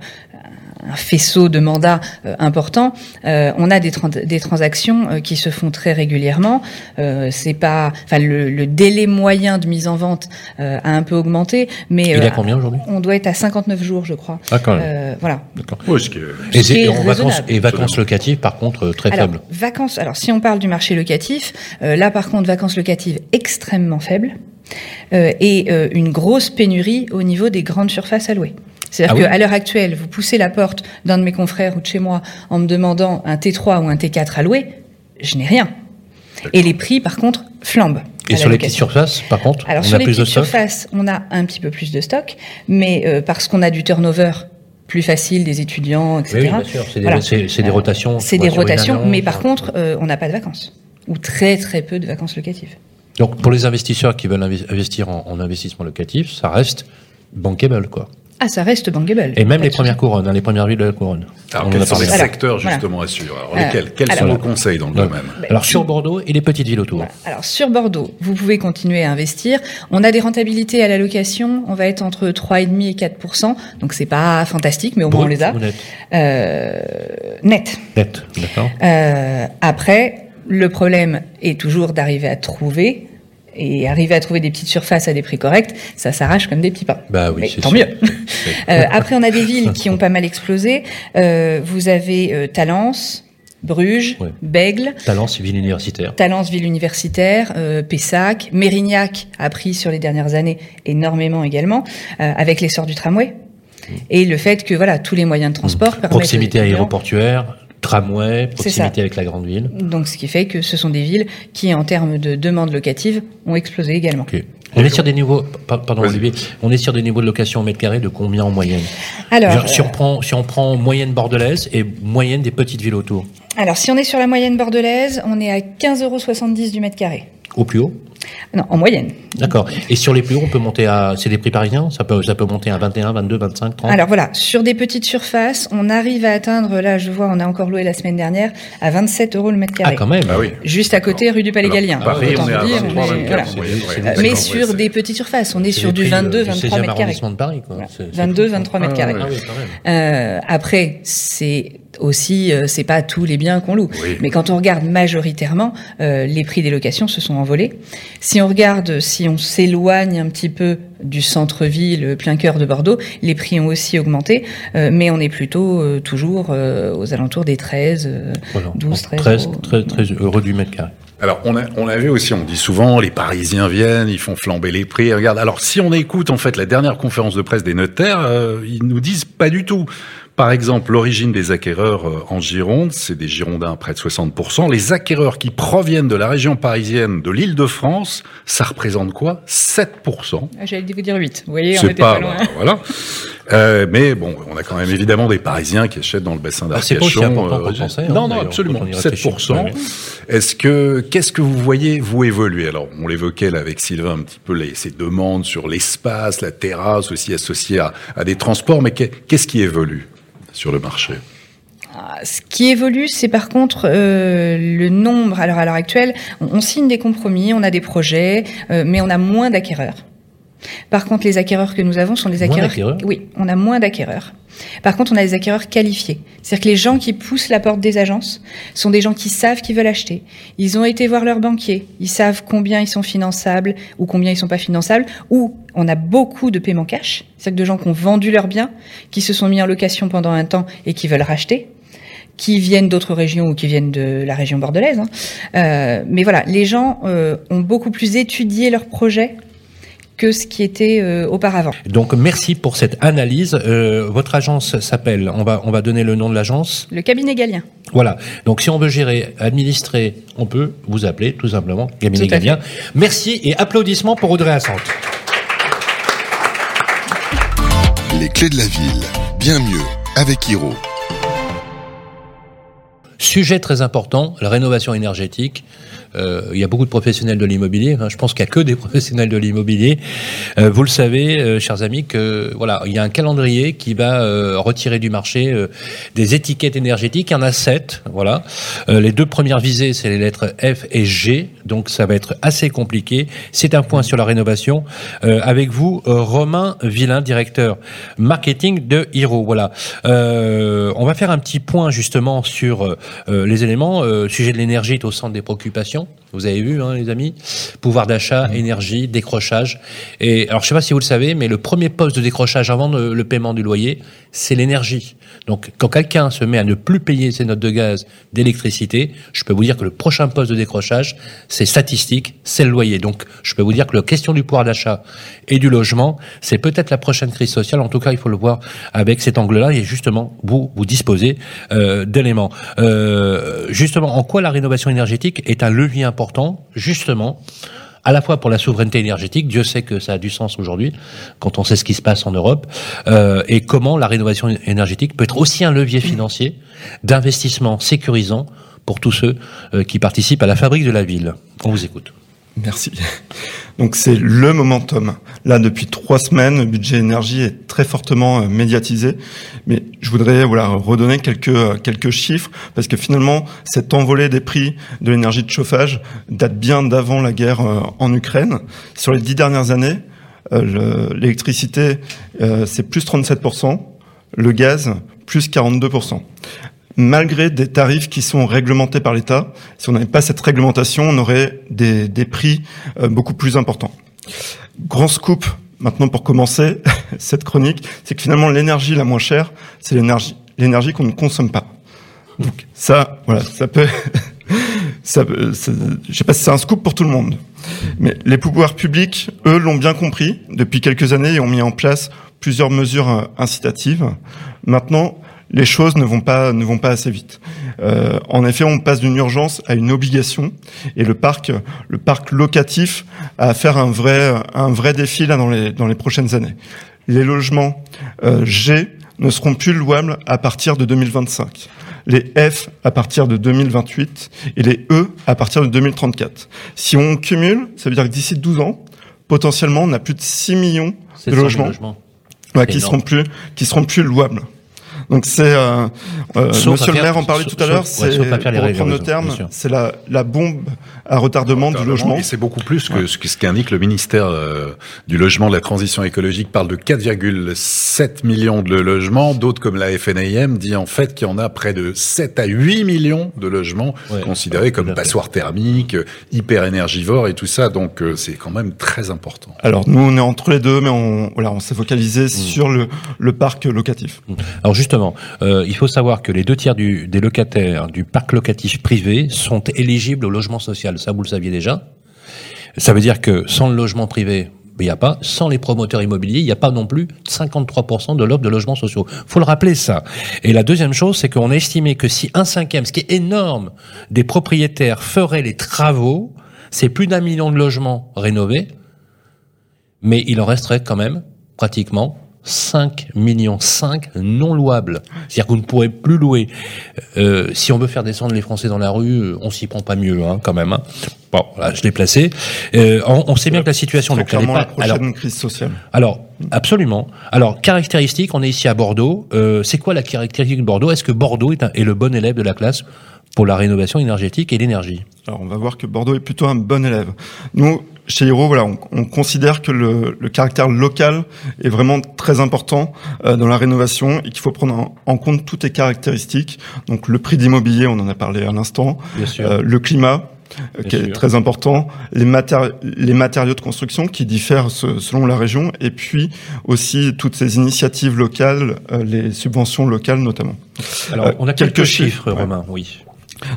un faisceau de mandats euh, important. Euh, on a des, tran- des transactions euh, qui se font très régulièrement. Euh, c'est pas, enfin le, le délai moyen de mise en vente euh, a un peu augmenté, mais Il est euh, à combien aujourd'hui? on doit être à 59 jours, je crois. Ah, quand même. Euh, voilà. D'accord. Oui, ce qui est- Et, ce qui et est en vacances, et vacances locatives, par contre, euh, très Alors, faibles. vacances. Alors, si on parle du marché locatif, euh, là, par contre, vacances locatives extrêmement faibles euh, et euh, une grosse pénurie au niveau des grandes surfaces à louer. C'est-à-dire Ah oui qu'à l'heure actuelle, vous poussez la porte d'un de mes confrères ou de chez moi en me demandant un T3 ou un T4 à louer, je n'ai rien. Et les prix, par contre, flambent. Et sur les petites surfaces, par contre, Alors on sur a les plus de petites stock. surfaces, on a un petit peu plus de stock, mais euh, parce qu'on a du turnover plus facile des étudiants, etc. Oui, bien sûr, c'est des, Voilà. Euh, rotations. C'est des rotations, mais par contre, euh, on n'a pas de vacances ou très très peu de vacances locatives. Donc, pour les investisseurs qui veulent investir en, en investissement locatif, ça reste bankable, quoi. Ah, ça reste bankable. Et même les premières couronnes, hein, les premières villes de la couronne. Alors, quels a sont les secteurs voilà. justement à suivre Alors, Euh, lesquels Quels alors- sont vos conseils dans le domaine Alors, sur Bordeaux et les petites villes autour. Voilà. Alors sur Bordeaux, vous pouvez continuer à investir. On a des rentabilités à la location, on va être entre 3,5 et 4% donc c'est pas fantastique, mais au moins on les a. net Euh, net. Net, d'accord. Euh, après, le problème est toujours d'arriver à trouver. Et arriver à trouver des petites surfaces à des prix corrects, ça s'arrache comme des petits pains. Bah oui, Mais tant sûr. mieux. Euh, après, on a des villes qui ont pas mal explosé. Euh, vous avez euh, Talence, Bruges, Ouais. Bègle, Talent civil universitaire. Talence, ville universitaire, euh, Pessac, Mérignac a pris sur les dernières années énormément également, euh, avec l'essor du tramway. Et le fait que voilà tous les moyens de transport permettent aux Proximité aéroportuaire, tramway, proximité avec la grande ville. Donc, ce qui fait que ce sont des villes qui, en termes de demande locative, ont explosé également. On est sur des niveaux, pardon. Olivier, on est sur des niveaux de location au mètre carré de combien en moyenne? Alors, Genre, si, on prend, si on prend moyenne bordelaise et moyenne des petites villes autour, alors, si on est sur la moyenne bordelaise, on est à 15,70 euros du mètre carré. au plus haut? Non, en moyenne. D'accord. Et sur les plus hauts, on peut monter à. C'est des prix parisiens? Ça peut, ça peut monter à 21, 22, 25, 30 Alors voilà, sur des petites surfaces, on arrive à atteindre, là je vois, on a encore loué la semaine dernière, à 27 euros le mètre Ah, carré. quand même Ah oui. Juste à côté, rue du Palais Gallien. Paris, Autant on est à vous dire, 23, on est- 24, voilà. en moyenne, ouais. Euh, mais sur c'est- des petites surfaces, on est C'est sur du prix, euh, 22, du 23 16e mètres carrés. de Paris, quoi. Voilà. C'est- c'est 22, fou. 23 mètres Ah, carrés. ah oui, quand même. Euh, après, c'est aussi, euh, c'est pas tous les biens qu'on loue. Oui. Mais quand on regarde majoritairement, euh, les prix des locations se sont envolés. Si on regarde, si on s'éloigne un petit peu du centre-ville, euh, plein cœur de Bordeaux, les prix ont aussi augmenté, euh, mais on est plutôt euh, toujours euh, aux alentours des 13, euh, Voilà. 12, 13 13, euros. 13, 13 euros du mètre carré. Alors, on a, on a vu aussi, on dit souvent, les Parisiens viennent, ils font flamber les prix. Regarde, alors si on écoute en fait la dernière conférence de presse des notaires, euh, ils nous disent pas du tout. Par exemple, l'origine des acquéreurs euh, en Gironde, c'est des Girondins près de 60%. Les acquéreurs qui proviennent de la région parisienne, de l'île de France, ça représente quoi? 7%. Ah, J'allais vous dire 8. Vous voyez, on était pas, pas, loin. voilà. Euh, mais bon, on a quand même évidemment des Parisiens qui achètent dans le bassin Ah, c'est pas aussi d'Arcachon. important qu'on pensait, hein, non, non, absolument. quand on y réfléchit. 7%. Ouais, Est-ce que, qu'est-ce que vous voyez, vous évoluer? Alors, on l'évoquait là avec Sylvain un petit peu les, ces demandes sur l'espace, la terrasse aussi associée à, à des transports, mais qu'est- qu'est-ce qui évolue sur le marché? Ah, Ce qui évolue, c'est par contre euh, le nombre. Alors à l'heure actuelle, on, on signe des compromis, on a des projets, euh, mais on a moins d'acquéreurs. Par contre, les acquéreurs que nous avons sont des acquéreurs. oui, on a moins d'acquéreurs. Par contre, on a des acquéreurs qualifiés. C'est-à-dire que les gens qui poussent la porte des agences sont des gens qui savent qu'ils veulent acheter. Ils ont été voir leur banquier. Ils savent combien ils sont finançables ou combien ils sont pas finançables. Ou on a beaucoup de paiements cash. C'est-à-dire de gens qui ont vendu leurs biens, qui se sont mis en location pendant un temps et qui veulent racheter qui viennent d'autres régions ou qui viennent de la région bordelaise. Hein. Euh, mais voilà, les gens euh, ont beaucoup plus étudié leur projet que ce qui était euh, auparavant. Donc merci pour cette analyse. Euh, votre agence s'appelle, on va, on va donner le nom de l'agence Le cabinet Galien. Voilà. Donc si on veut gérer, administrer, on peut vous appeler tout simplement cabinet Galien. Merci et applaudissements pour Audrey Assante. Les clés de la ville, bien mieux avec Hiro. Sujet très important, la rénovation énergétique. Euh, il y a beaucoup de professionnels de l'immobilier. Hein. je pense qu'il n'y a que des professionnels de l'immobilier. Euh, vous le savez, euh, chers amis, que voilà, il y a un calendrier qui va retirer du marché des étiquettes énergétiques. Il y en a sept. Voilà. les deux premières visées, c'est les lettres F et G. Donc ça va être assez compliqué. C'est un point sur la rénovation. avec vous, Romain Villain, directeur marketing de Hero. Voilà. on va faire un petit point justement sur les éléments. sujet de l'énergie est au centre des préoccupations. Vous avez vu, hein, les amis Pouvoir d'achat, énergie, décrochage. Et alors, je ne sais pas si vous le savez, mais le premier poste de décrochage avant le paiement du loyer, c'est l'énergie. Donc, quand quelqu'un se met à ne plus payer ses notes de gaz, d'électricité, je peux vous dire que le prochain poste de décrochage, c'est statistique, c'est le loyer. Donc, je peux vous dire que la question du pouvoir d'achat et du logement, c'est peut-être la prochaine crise sociale. En tout cas, il faut le voir avec cet angle-là. Et justement, vous vous disposez euh, d'éléments. Euh, justement, en quoi la rénovation énergétique est un levier important, justement à la fois pour la souveraineté énergétique, Dieu sait que ça a du sens aujourd'hui, quand on sait ce qui se passe en Europe, euh, et comment la rénovation énergétique peut être aussi un levier financier d'investissement sécurisant pour tous ceux euh, qui participent à la fabrique de la ville. On vous écoute. Merci. Donc c'est le momentum. Là, depuis trois semaines, le budget énergie est très fortement euh, médiatisé. Mais je voudrais voilà redonner quelques euh, quelques chiffres parce que finalement, cette envolée des prix de l'énergie de chauffage date bien d'avant la guerre euh, en Ukraine. Sur les dix dernières années, l'électricité c'est plus 37%, le gaz plus 42% malgré des tarifs qui sont réglementés par l'État. Si on n'avait pas cette réglementation, on aurait des, des prix euh, beaucoup plus importants. Grand scoop maintenant pour commencer cette chronique, c'est que finalement l'énergie la moins chère, c'est l'énergie l'énergie qu'on ne consomme pas. Donc ça, voilà, ça peut, ça, je sais pas si c'est un scoop pour tout le monde, mais les pouvoirs publics, eux, l'ont bien compris depuis quelques années et ont mis en place plusieurs mesures euh, incitatives. Maintenant, les choses ne vont pas ne vont pas assez vite. Euh, en effet, on passe d'une urgence à une obligation, et le parc le parc locatif a à faire un vrai un vrai défi là dans les dans les prochaines années. Les logements euh, G ne seront plus louables à partir de 2025 les F à partir de 2028 et les E à partir de 2034. Si on cumule, ça veut dire que d'ici 12 ans, potentiellement, on a plus de 6 millions de logements, qui seront plus qui seront plus louables. Donc c'est euh, euh Monsieur le maire en parlait tout à l'heure, c'est pour reprendre le terme, c'est la, la bombe à retardement, du logement. Et c'est beaucoup plus que ce qu'indique le ministère euh, du logement de la transition écologique parle de 4,7 millions de logements, d'autres comme la FNIM dit en fait qu'il y en a près de 7 à 8 millions de logements considérés comme passoires thermiques, hyper énergivores et tout ça. Donc euh, c'est quand même très important. Alors nous on est entre les deux, mais on voilà on s'est focalisé mmh. sur le, le parc locatif. Alors justement euh, il faut savoir que les deux tiers des locataires du parc locatif privé sont éligibles au logement social. Ça, vous le saviez déjà. Ça veut dire que sans le logement privé, il n'y a pas, sans les promoteurs immobiliers, il n'y a pas non plus 53% de l'offre de logements sociaux. faut le rappeler ça. Et la deuxième chose, c'est qu'on a estimé que si un cinquième, ce qui est énorme, des propriétaires feraient les travaux, c'est plus d'un million de logements rénovés, mais il en resterait quand même pratiquement 5 millions 5 non louables. C'est-à-dire que vous ne pourrez plus louer. Euh, si on veut faire descendre les Français dans la rue, on s'y prend pas mieux, hein, quand même. Hein. Bon, là, je l'ai placé. Euh, on, sait bien que la situation... C'est clairement la prochaine crise sociale. Alors, absolument. Alors, caractéristique, on est ici à Bordeaux. Euh, c'est quoi la caractéristique de Bordeaux? Est-ce que Bordeaux est, est le bon élève de la classe pour la rénovation énergétique et l'énergie? Alors, on va voir que Bordeaux est plutôt un bon élève. Nous, chez Hero, voilà, on, on considère que le, le, caractère local est vraiment très important euh, dans la rénovation et qu'il faut prendre en, en, compte toutes les caractéristiques. Donc le prix d'immobilier, on en a parlé à l'instant, euh, le climat, euh, qui est très important, les, matéri les matériaux de construction qui diffèrent selon la région, et puis aussi toutes ces initiatives locales, euh, les subventions locales notamment. Alors, on a quelques, quelques chiffres, chiffres, Romain, oui.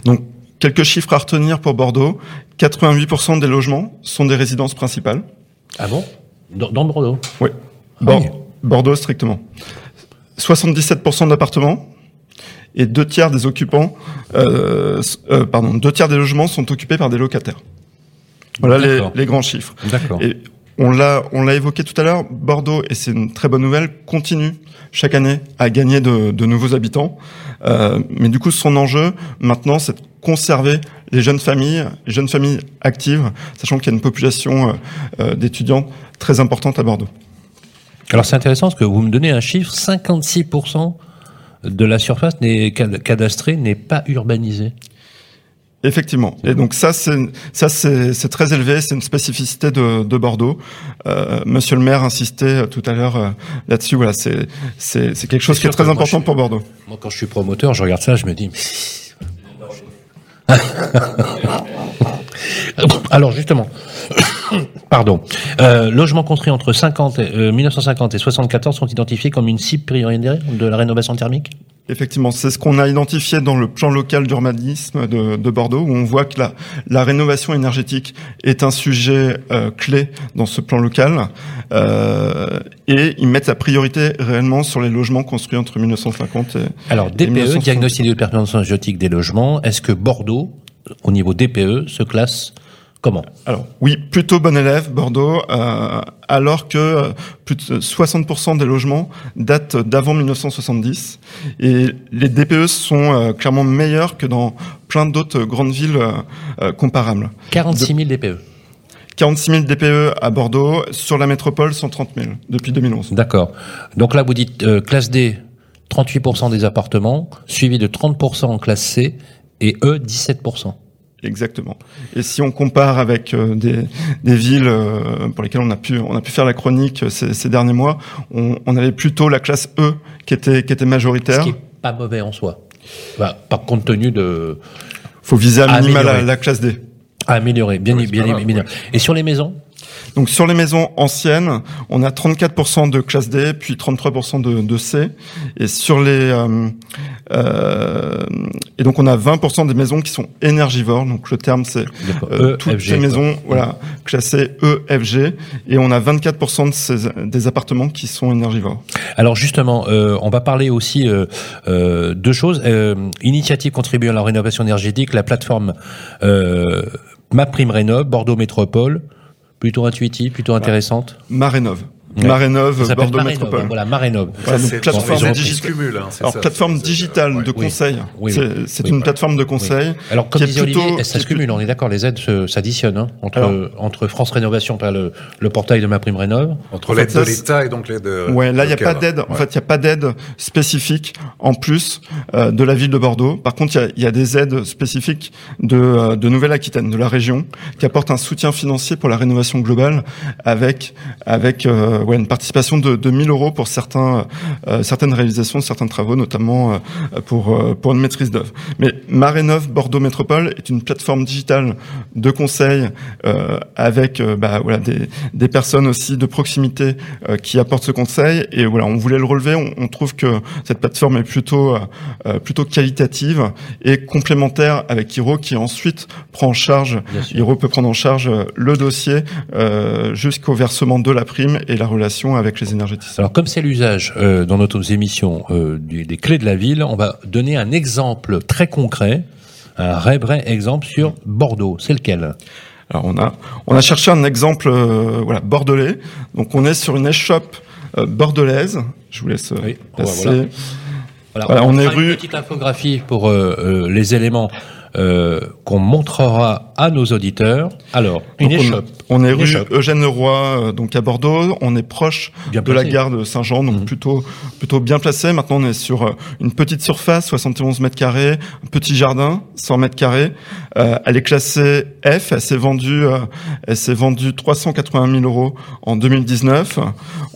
Donc, quelques chiffres à retenir pour Bordeaux. 88% des logements sont des résidences principales. Ah bon? Dans, dans, Bordeaux? Oui. Ah Bord oui. Bordeaux strictement. 77% d'appartements et deux tiers des occupants, euh, euh, pardon, deux tiers des logements sont occupés par des locataires. Voilà les, les, grands chiffres. Et on l'a, on l'a évoqué tout à l'heure. Bordeaux, et c'est une très bonne nouvelle, continue chaque année à gagner de, de nouveaux habitants. Euh, mais du coup, son enjeu maintenant, c'est conserver les jeunes familles, les jeunes familles actives, sachant qu'il y a une population euh, d'étudiants très importante à Bordeaux. Alors c'est intéressant parce que vous me donnez un chiffre, 56% de la surface cadastrée n'est pas urbanisée. Effectivement. Et donc ça, c'est ça, c'est très élevé. C'est une spécificité de, de Bordeaux. Euh, Monsieur le maire insistait tout à l'heure euh, là-dessus. Voilà, c'est c'est quelque chose qui est très important pour Bordeaux. Moi, quand je suis promoteur, je regarde ça, je me dis. Alors justement, pardon, euh, logements construits entre 50 et, euh, 1950 et 74 sont identifiés comme une cible prioritaire de la rénovation thermique? Effectivement, c'est ce qu'on a identifié dans le plan local d'urbanisme de, de, Bordeaux, où on voit que la, la rénovation énergétique est un sujet euh, clé dans ce plan local, euh, et ils mettent la priorité réellement sur les logements construits entre 1950 et alors DPE, et 1960. diagnostic de performance énergétique des logements. Est-ce que Bordeaux, au niveau DPE, se classe Comment Alors oui, plutôt bon élève Bordeaux, euh, alors que euh, plus de 60% des logements datent d'avant 1970 et les DPE sont euh, clairement meilleurs que dans plein d'autres grandes villes euh, comparables. 46 000 DPE. 46 000 DPE à Bordeaux, sur la métropole 130 000 depuis 2011. D'accord. Donc là vous dites euh, classe D 38% des appartements, suivi de 30% en classe C et E 17%. Exactement. Et si on compare avec euh, des, des, villes euh, pour lesquelles on a pu on a pu faire la chronique ces, ces derniers mois, on, on, avait plutôt la classe E qui était qui était majoritaire. Ce qui est pas mauvais en soi. Bah, par compte tenu de. Faut viser à minima la, la, classe D. À améliorer, bien, oui, bien, bien, bien. Et sur les maisons? Donc sur les maisons anciennes, on a 34% de classe D, puis 33% de, de, C. Et sur les euh, euh, et donc on a 20% des maisons qui sont énergivores. Donc le terme c'est euh, toutes FG, ces maisons voilà classées E, F, G. Et on a 24% de ces, des appartements qui sont énergivores. Alors justement, euh, on va parler aussi euh, euh deux choses. initiative contribuant à la rénovation énergétique, la plateforme Ma Prime Rénov, Bordeaux Métropole plutôt intuitive, plutôt intéressante Marénov. Ouais. Marénov, Bordeaux Marénov, Métropole. Voilà, Marénov. Voilà, donc, plateforme, digicumule, hein, Alors, ça, plateforme digitale de conseil. Oui, oui, c'est oui, une plateforme de conseil. Alors, comme disait plutôt, Olivier, ça se cumule, on est d'accord, les aides s'additionnent, hein, entre, Alors, entre France Rénovation, par le, le portail de ma prime rénov. Entre l'aide de l'État et donc l'aide. Ouais, là, il n'y a pas d'aide, en fait, il n'y a pas d'aide spécifique en plus euh, de la ville de Bordeaux. Par contre, il y, y a, des aides spécifiques de, euh, de Nouvelle-Aquitaine, de la région, qui apportent un soutien financier pour la rénovation globale avec, avec, euh, ouais, une participation de, de 1000 euros pour certains, euh, certaines réalisations, certains travaux, notamment euh, pour, euh, pour une maîtrise d'œuvre. Mais Marénov Bordeaux Métropole est une plateforme digitale de conseil euh, avec bah, voilà, des, des personnes aussi de proximité qui apportent ce conseil. Et voilà, on voulait le relever. On, on trouve que cette plateforme est plutôt, plutôt qualitative et complémentaire avec Hiro qui ensuite prend en charge, Hiro peut prendre en charge le dossier jusqu'au versement de la prime et la relation avec les énergéticiens. Alors comme c'est l'usage euh, dans notre émission euh, du, des clés de la ville, on va donner un exemple très concret, un vrai vrai exemple sur Bordeaux. C'est lequel? Alors on a on a cherché un exemple euh, voilà bordelais. Donc on est sur une échoppe euh, bordelaise. Je vous laisse oui. passer. Voilà. Voilà, on, on est rue. Une petite infographie pour les éléments euh, qu'on montrera à nos auditeurs. Alors, une Donc, échoppe. On, on est Une rue échoppe. Eugène Leroy, euh, donc à Bordeaux. On est proche Bien de la gare de Saint-Jean, donc Mhm. plutôt plutôt bien placé. Maintenant, on est sur euh, une petite surface, 71 mètres carrés, un petit jardin, 100 mètres carrés. Euh, elle est classée F. Elle s'est vendue, euh, elle s'est vendue 380 000 euros en 2019.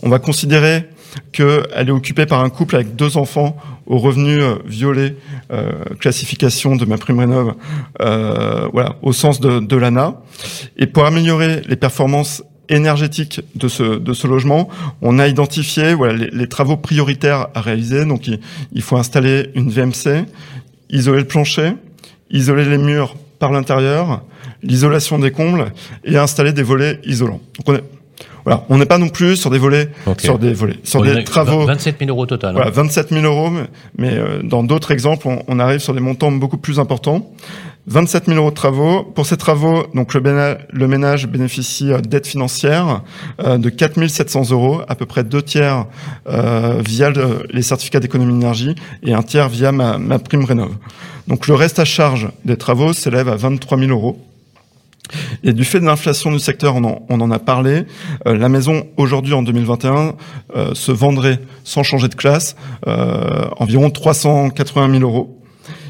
On va considérer qu'elle est occupée par un couple avec deux enfants aux revenus euh, violés, euh, classification de ma prime rénov, euh, voilà, au sens de, de l'ANA. Et pour améliorer les performances énergétiques de ce, de ce logement, on a identifié voilà, les, les travaux prioritaires à réaliser. Donc il, il faut installer une VMC, isoler le plancher, isoler les murs par l'intérieur, l'isolation des combles et installer des volets isolants. Donc on est, voilà, on n'est pas non plus sur des volets, sur des volets, sur des travaux. 27 000 euros total. hein. Voilà, 27 000 euros, mais, mais, euh, dans d'autres exemples, on, on arrive sur des montants beaucoup plus importants. 27 000 euros de travaux. Pour ces travaux, donc le, béna- le ménage bénéficie d'aide financière euh, de 4 700 euros, à peu près deux tiers euh, via le- les certificats d'économie d'énergie et un tiers via ma, ma prime rénov. Donc le reste à charge des travaux s'élève à 23 000 euros. Et du fait de l'inflation du secteur, on en, a parlé, euh, la maison aujourd'hui en 2021 euh, se vendrait sans changer de classe euh, environ 380 000 euros.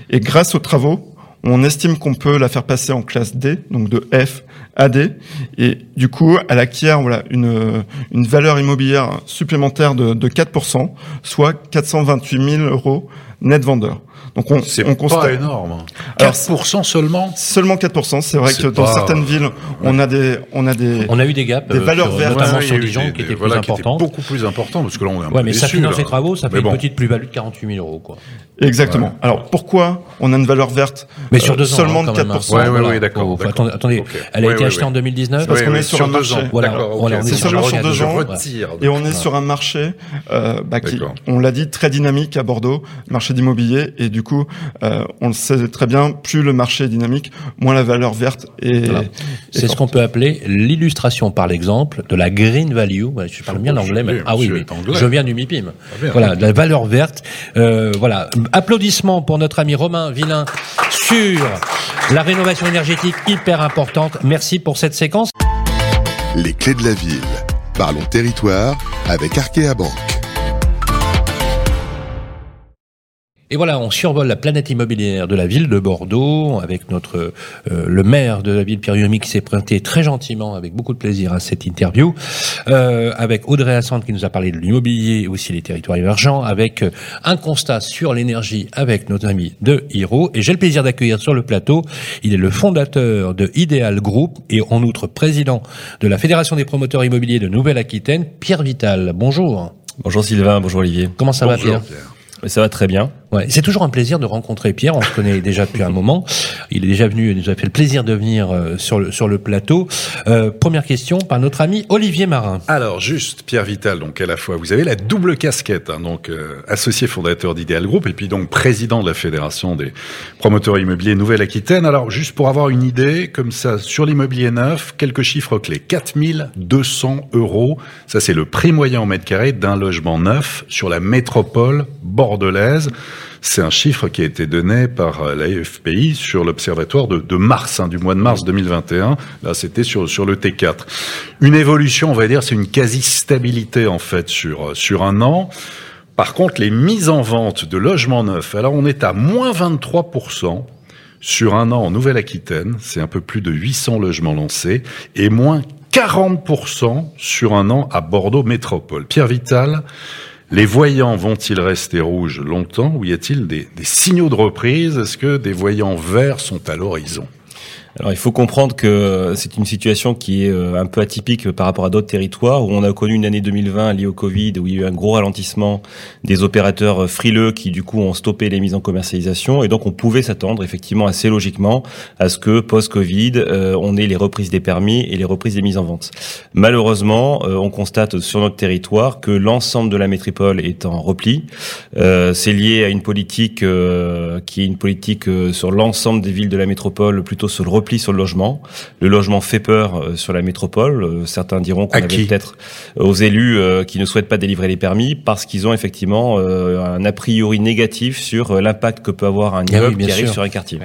Et grâce aux travaux, on estime qu'on peut la faire passer en classe D, donc de F à D, et du coup, elle acquiert voilà une une valeur immobilière supplémentaire de, de 4%, soit 428 000 euros net vendeur. Donc on, C'est on pas constate énorme. Alors, 4% seulement seulement 4%. C'est vrai C'est que dans pas- certaines villes, on a des on a des On a eu des gaps, Des euh, valeurs vertes. notamment Ouais, sur Dijon, des- qui des- étaient voilà, plus importantes. beaucoup plus important, parce que là, on est un Ouais, peu mais ça déçus, finance là. les travaux, ça fait Mais une bon. petite plus-value de 48 000 euros, quoi. Exactement. Ouais. Alors pourquoi on a une valeur verte Mais sur euh, deux ans, seulement hein, de quand même, hein. 4% Ouais, ouais, Voilà. ouais, d'accord. Attendez, elle a Ouais, été achetée en 2019 Parce Oui, qu'on oui, est sur un deux marché. ans. Voilà, D'accord, voilà, ok. on est C'est sur- seulement sur deux ans. Et on est sur un marché euh, bah, qui, on l'a dit, très dynamique à Bordeaux, marché d'immobilier. Et du coup, euh, on le sait très bien, plus le marché est dynamique, moins la valeur verte est. Voilà. C'est ce qu'on peut appeler l'illustration par l'exemple de la green value. Ouais, Je parle bien Oh, l'anglais, mais ah oui, je viens du MIPIM. bien. Voilà, de la valeur verte. Euh, voilà, applaudissements pour notre ami Romain Villain sur la rénovation énergétique hyper importante. Merci pour cette séquence. Les clés de la ville. Parlons territoire avec Arkea. Et voilà, on survole la planète immobilière de la ville de Bordeaux avec notre euh, le maire de la ville Pierre Yomi qui s'est présenté très gentiment avec beaucoup de plaisir à cette interview, euh, avec Audrey Assante qui nous a parlé de l'immobilier et aussi les territoires émergents, avec euh, un constat sur l'énergie avec nos amis de Hiro. Et j'ai le plaisir d'accueillir sur le plateau, il est le fondateur de Ideal Group et en outre président de la Fédération des promoteurs immobiliers de Nouvelle-Aquitaine, Pierre Vital. Bonjour. Bonjour Sylvain, bonjour Olivier. Comment ça va Pierre. Ça va très bien. Ouais, c'est toujours un plaisir de rencontrer Pierre. On se connaît déjà depuis un moment. Il est déjà venu, il nous a fait le plaisir de venir euh, sur le sur le plateau. Euh, première question par notre ami Olivier Marin. Alors juste Pierre Vital, donc à la fois vous avez la double casquette, hein, donc euh, associé fondateur d'Ideal Group et puis donc président de la fédération des promoteurs immobiliers Nouvelle-Aquitaine. Alors juste pour avoir une idée comme ça sur l'immobilier neuf, quelques chiffres clés 4200 euros, ça c'est le prix moyen en mètre carré d'un logement neuf sur la métropole bordelaise. C'est un chiffre qui a été donné par l'AFPI sur l'observatoire de, mars, hein, du mois de mars 2021. Là, c'était sur, le T4. Une évolution, on va dire, c'est une quasi-stabilité, en fait, sur un an. Par contre, les mises en vente de logements neufs, alors on est à moins 23% sur un an en Nouvelle-Aquitaine, c'est un peu plus de 800 logements lancés, et moins 40% sur un an à Bordeaux Métropole. Pierre Vital, les voyants vont-ils rester rouges longtemps ou y a-t-il des, des signaux de reprise? Est-ce que des voyants verts sont à l'horizon? Alors il faut comprendre que c'est une situation qui est euh, un peu atypique par rapport à d'autres territoires où on a connu une année 2020 liée au Covid où il y a eu un gros ralentissement des opérateurs euh, frileux qui du coup ont stoppé les mises en commercialisation et donc on pouvait s'attendre effectivement assez logiquement à ce que post-Covid euh, on ait les reprises des permis et les reprises des mises en vente. Malheureusement, euh, on constate sur notre territoire que l'ensemble de la métropole est en repli. Euh, c'est lié à une politique euh, qui est une politique euh, sur l'ensemble des villes de la métropole, plutôt sur le repli sur le logement. Le logement fait peur euh, sur la métropole. Euh, certains diront qu'on avait peut-être aux élus euh, qui ne souhaitent pas délivrer les permis parce qu'ils ont effectivement euh, un a priori négatif sur euh, l'impact que peut avoir un Ah oui, immeuble qui arrive sûr. sur un quartier.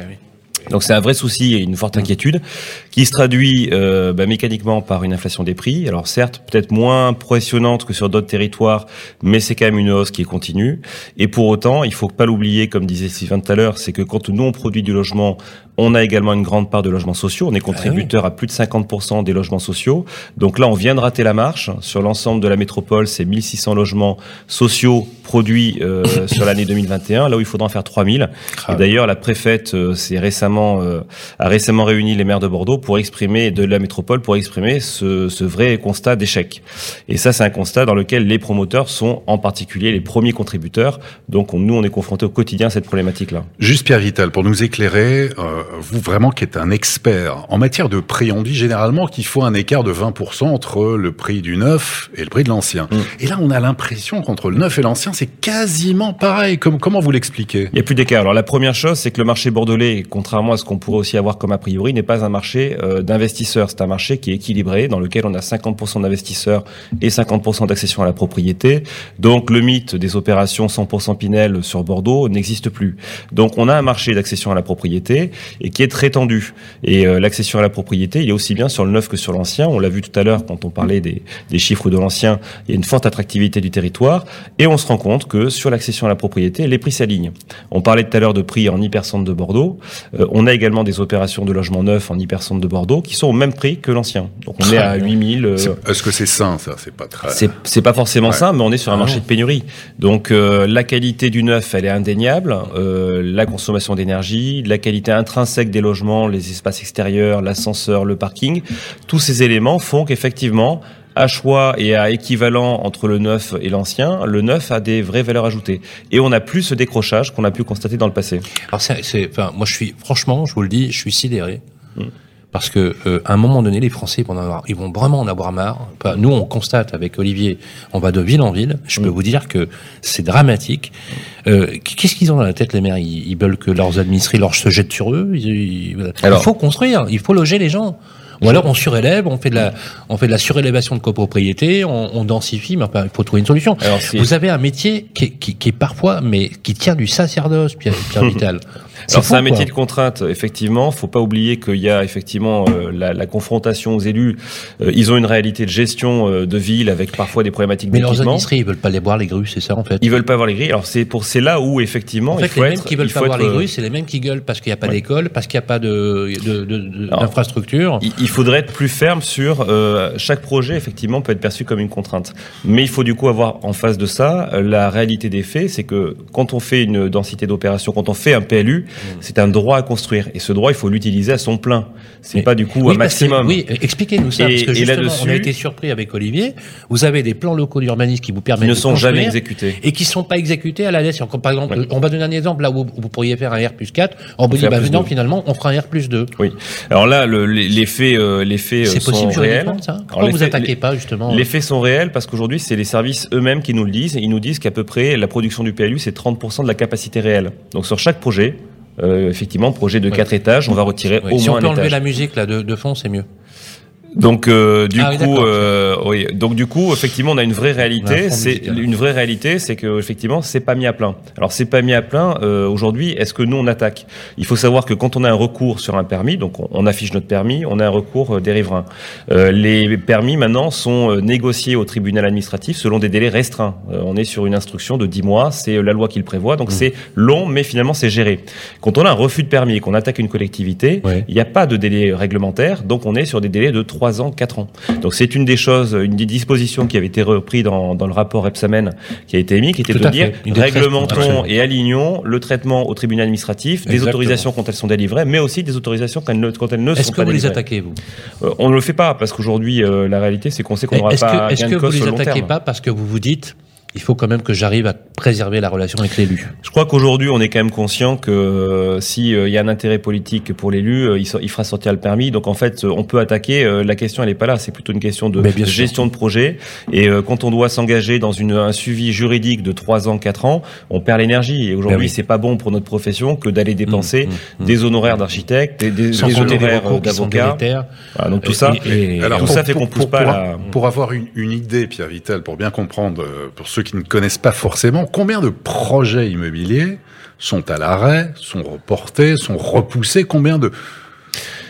Donc c'est un vrai souci et une forte inquiétude qui se traduit euh, bah, mécaniquement par une inflation des prix. Alors certes, peut-être moins impressionnante que sur d'autres territoires, mais c'est quand même une hausse qui est continue. Et pour autant, il faut pas l'oublier, comme disait Sylvain tout à l'heure, c'est que quand nous on produit du logement, on a également une grande part de logements sociaux. On est contributeur à plus de 50% des logements sociaux. Donc là, on vient de rater la marche. Sur l'ensemble de la métropole, c'est 1600 logements sociaux produits euh, sur l'année 2021, là où il faudra en faire 3000. Et d'ailleurs, la préfète euh, s'est récemment euh, a récemment réuni les maires de Bordeaux pour exprimer de la métropole pour exprimer ce, ce vrai constat d'échec. Et ça, c'est un constat dans lequel les promoteurs sont en particulier les premiers contributeurs. Donc on- nous, on est confrontés au quotidien à cette problématique-là. Juste Pierre Vital, pour nous éclairer, euh, vous vraiment qui êtes un expert en matière de prix, on dit généralement qu'il faut un écart de 20% entre le prix du neuf et le prix de l'ancien. Et là, on a l'impression qu'entre le neuf et l'ancien, c'est quasiment pareil. Comme, comment vous l'expliquez? Il n'y a plus d'écart. Alors la première chose, c'est que le marché bordelais, contrairement à ce qu'on pourrait aussi avoir comme a priori, n'est pas un marché euh, d'investisseurs. C'est un marché qui est équilibré, dans lequel on a 50% d'investisseurs et 50% d'accession à la propriété. Donc le mythe des opérations 100% Pinel sur Bordeaux n'existe plus. Donc on a un marché d'accession à la propriété et qui est très tendu. Et euh, l'accession à la propriété, il est aussi bien sur le neuf que sur l'ancien. On l'a vu tout à l'heure quand on parlait des, des chiffres de l'ancien. Il y a une forte attractivité du territoire et on se rend compte que sur l'accession à la propriété, les prix s'alignent. On parlait tout à l'heure de prix en hypercentre de Bordeaux. Euh, on a également des opérations de logement neuf en hypercentre de Bordeaux qui sont au même prix que l'ancien. Donc on est à 8000. euh, Est-ce que c'est sain, ça? C'est pas très... c'est c'est pas forcément Ouais. ça, mais on est sur un Ah marché non. de pénurie. Donc euh, la qualité du neuf, elle est indéniable. Euh, la consommation d'énergie, la qualité intrinsèque des logements, les espaces extérieurs, l'ascenseur, le parking, tous ces éléments font qu'effectivement, à choix et à équivalent entre le neuf et l'ancien, le neuf a des vraies valeurs ajoutées. Et on n'a plus ce décrochage qu'on a pu constater dans le passé. Alors c'est, enfin, moi je suis, franchement, je vous le dis, je suis sidéré. Mm. Parce que euh, à un moment donné, les Français vont en avoir, ils vont vraiment en avoir marre. Enfin, nous, on constate avec Olivier, on va de ville en ville. Je peux vous dire que c'est dramatique. Euh, qu'est-ce qu'ils ont dans la tête les maires? Ils, ils veulent que leurs administrés leur se jettent sur eux? Ils- ils- Alors- il faut construire, il faut loger les gens. Ou alors on surélève, on fait de la, on fait de la surélévation de copropriété, on, on densifie, mais enfin, il faut trouver une solution. Alors, c'est- Vous avez un métier qui est, qui, qui est parfois, mais qui tient du sacerdoce, Pierre, Pierre Vital. Alors c'est un métier de contrainte, effectivement. Faut pas oublier qu'il y a effectivement euh, la, la confrontation aux élus. Euh, ils ont une réalité de gestion euh, de ville avec parfois des problématiques Mais leurs d'équipement. administrés, ils veulent pas les boire les grues, c'est ça en fait. Ils veulent pas avoir les grilles. Alors c'est pour c'est là où effectivement En il fait, faut les être. mêmes qui veulent il pas être, les euh, grues, c'est les mêmes qui gueulent parce qu'il n'y a pas Ouais. d'école, parce qu'il n'y a pas de d'infrastructure. Il, il faudrait être plus ferme sur euh, chaque projet. Effectivement, peut être perçu comme une contrainte. Mais il faut du coup avoir en face de ça euh, la réalité des faits, c'est que quand on fait une densité d'opération, quand on fait un PLU, c'est un droit à construire. Et ce droit, il faut l'utiliser à son plein. C'est pas du coup Oui, un que- maximum. oui, expliquez-nous ça, Et- parce que justement, on a été surpris avec Olivier. Vous avez des plans locaux d'urbanisme qui vous permettent ne de sont jamais exécutés. et qui sont pas exécutés à la laisse. Par exemple, on va donner un exemple là où vous pourriez faire un R plus 4. On vous dit, fait un bah, non, finalement, on fera un R plus 2. Oui. Alors là, le- les, les faits, euh, euh, C'est sont possible réels. juridiquement, ça? Alors, Pourquoi les vous attaquez pas, justement Les faits sont réels parce qu'aujourd'hui, c'est les services eux-mêmes qui nous le disent. Ils nous disent qu'à peu près la production du PLU, c'est 30% de la capacité réelle. Donc sur chaque projet, effectivement, projet de quatre étages, on va retirer au Si moins on peut enlever la musique là de, de fond, c'est mieux. Donc euh, du Ah oui, coup, euh, oui. Donc du coup, effectivement, on a une vraie réalité. C'est une vraie réalité, c'est que effectivement, c'est pas mis à plein. Alors c'est pas mis à plein euh, aujourd'hui. Est-ce que nous on attaque? Il faut savoir que quand on a un recours sur un permis, donc on, on affiche notre permis, on a un recours euh, des riverains. Euh, les permis maintenant sont euh, négociés au tribunal administratif selon des délais restreints. Euh, on est sur une instruction de 10 mois, c'est la loi qui le prévoit, Mmh. donc c'est long, mais finalement c'est géré. Quand on a un refus de permis et qu'on attaque une collectivité, il n'y a pas de délai réglementaire, donc on est sur des délais de 3 ans, 4 ans. Donc c'est une des choses, une des dispositions qui avait été reprise dans, dans le rapport Epsamen qui a été émis, qui était Tout de dire réglementons et alignons le traitement au tribunal administratif, des autorisations quand elles sont délivrées, mais aussi des autorisations quand elles ne, quand elles ne Est-ce sont que pas vous les délivrées. attaquez, vous? Euh, on ne le fait pas parce qu'aujourd'hui euh, la réalité c'est qu'on sait qu'on n'aura Est-ce pas que, est-ce que vous les attaquez terme. pas parce que vous vous dites, il faut quand même que j'arrive à préserver la relation avec l'élu Je crois qu'aujourd'hui, on est quand même conscient que euh, si euh, il y a un intérêt politique pour l'élu, euh, il, so- il fera sortir le permis. Donc en fait, on peut attaquer. euh, la question, elle n'est pas là. C'est plutôt une question de gestion de projet. Et euh, quand on doit s'engager dans une, un suivi juridique de 3 ans, 4 ans, on perd l'énergie. Et aujourd'hui, Ben oui. c'est pas bon pour notre profession que d'aller dépenser Mmh, mmh, des honoraires d'architectes, des, honoraires d'avocats. Voilà, donc tout Et- ça, et- et- Alors, tout pour- ça fait qu'on pousse pour- pas pour, la. pour avoir une, une idée, Pierre Vital, pour bien comprendre, pour ceux qui ne connaissent pas forcément, combien de projets immobiliers sont à l'arrêt, sont reportés, sont repoussés. Combien de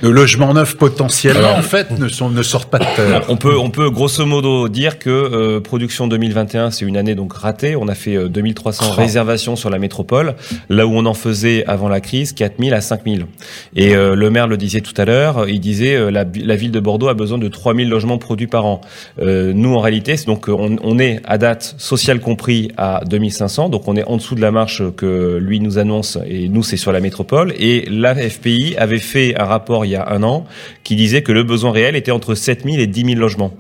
de logements neufs potentiellement en fait ne, sont, ne sortent pas de terre. On peut, on peut grosso modo dire que euh, production 2021 c'est une année donc ratée. On a fait 2300 euh, réservations sur la métropole, là où on en faisait avant la crise 4000 à 5000. Et euh, le maire le disait tout à l'heure, il disait la, la, ville de Bordeaux a besoin de 3000 logements produits par an. nous en réalité, c'est donc on, on, est à date social compris à 2500, donc on est en dessous de la marche que lui nous annonce et nous c'est sur la métropole. Et la FPI avait fait un rapport il y a un an qui disait que le besoin réel était entre 7000 et 10 000 logements.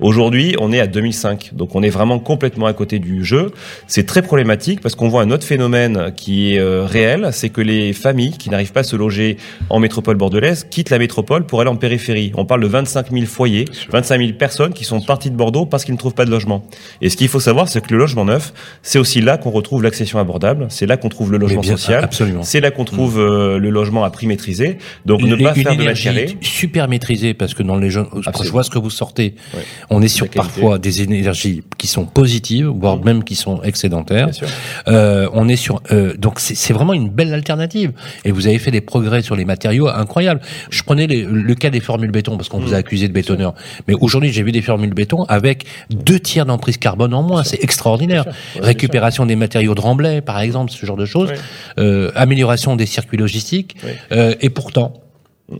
Aujourd'hui, on est à 2005, donc on est vraiment complètement à côté du jeu. C'est très problématique parce qu'on voit un autre phénomène qui est euh, réel, c'est que les familles qui n'arrivent pas à se loger en métropole bordelaise quittent la métropole pour aller en périphérie. On parle de 25 000 foyers, 25 000 personnes qui sont parties de Bordeaux parce qu'ils ne trouvent pas de logement. Et ce qu'il faut savoir, c'est que le logement neuf, c'est aussi là qu'on retrouve l'accession abordable, c'est là qu'on trouve le logement social, c'est là qu'on trouve euh, le logement à prix maîtrisé. Donc ne pas faire de la super maîtrisé parce que dans les jeunes, je vois ce que vous sortez. On est sur parfois des énergies qui sont positives, voire mmh. même qui sont excédentaires. Euh, on est sur euh, donc c'est vraiment une belle alternative. Et vous avez fait des progrès sur les matériaux incroyables. Je prenais le cas des formules béton parce qu'on vous a mmh. accusé de bétonneur. Mais aujourd'hui, j'ai vu des formules béton avec deux tiers d'emprise carbone en moins. C'est extraordinaire. Récupération des matériaux de remblai, par exemple, ce genre de choses. Euh, amélioration des circuits logistiques. Euh, et pourtant,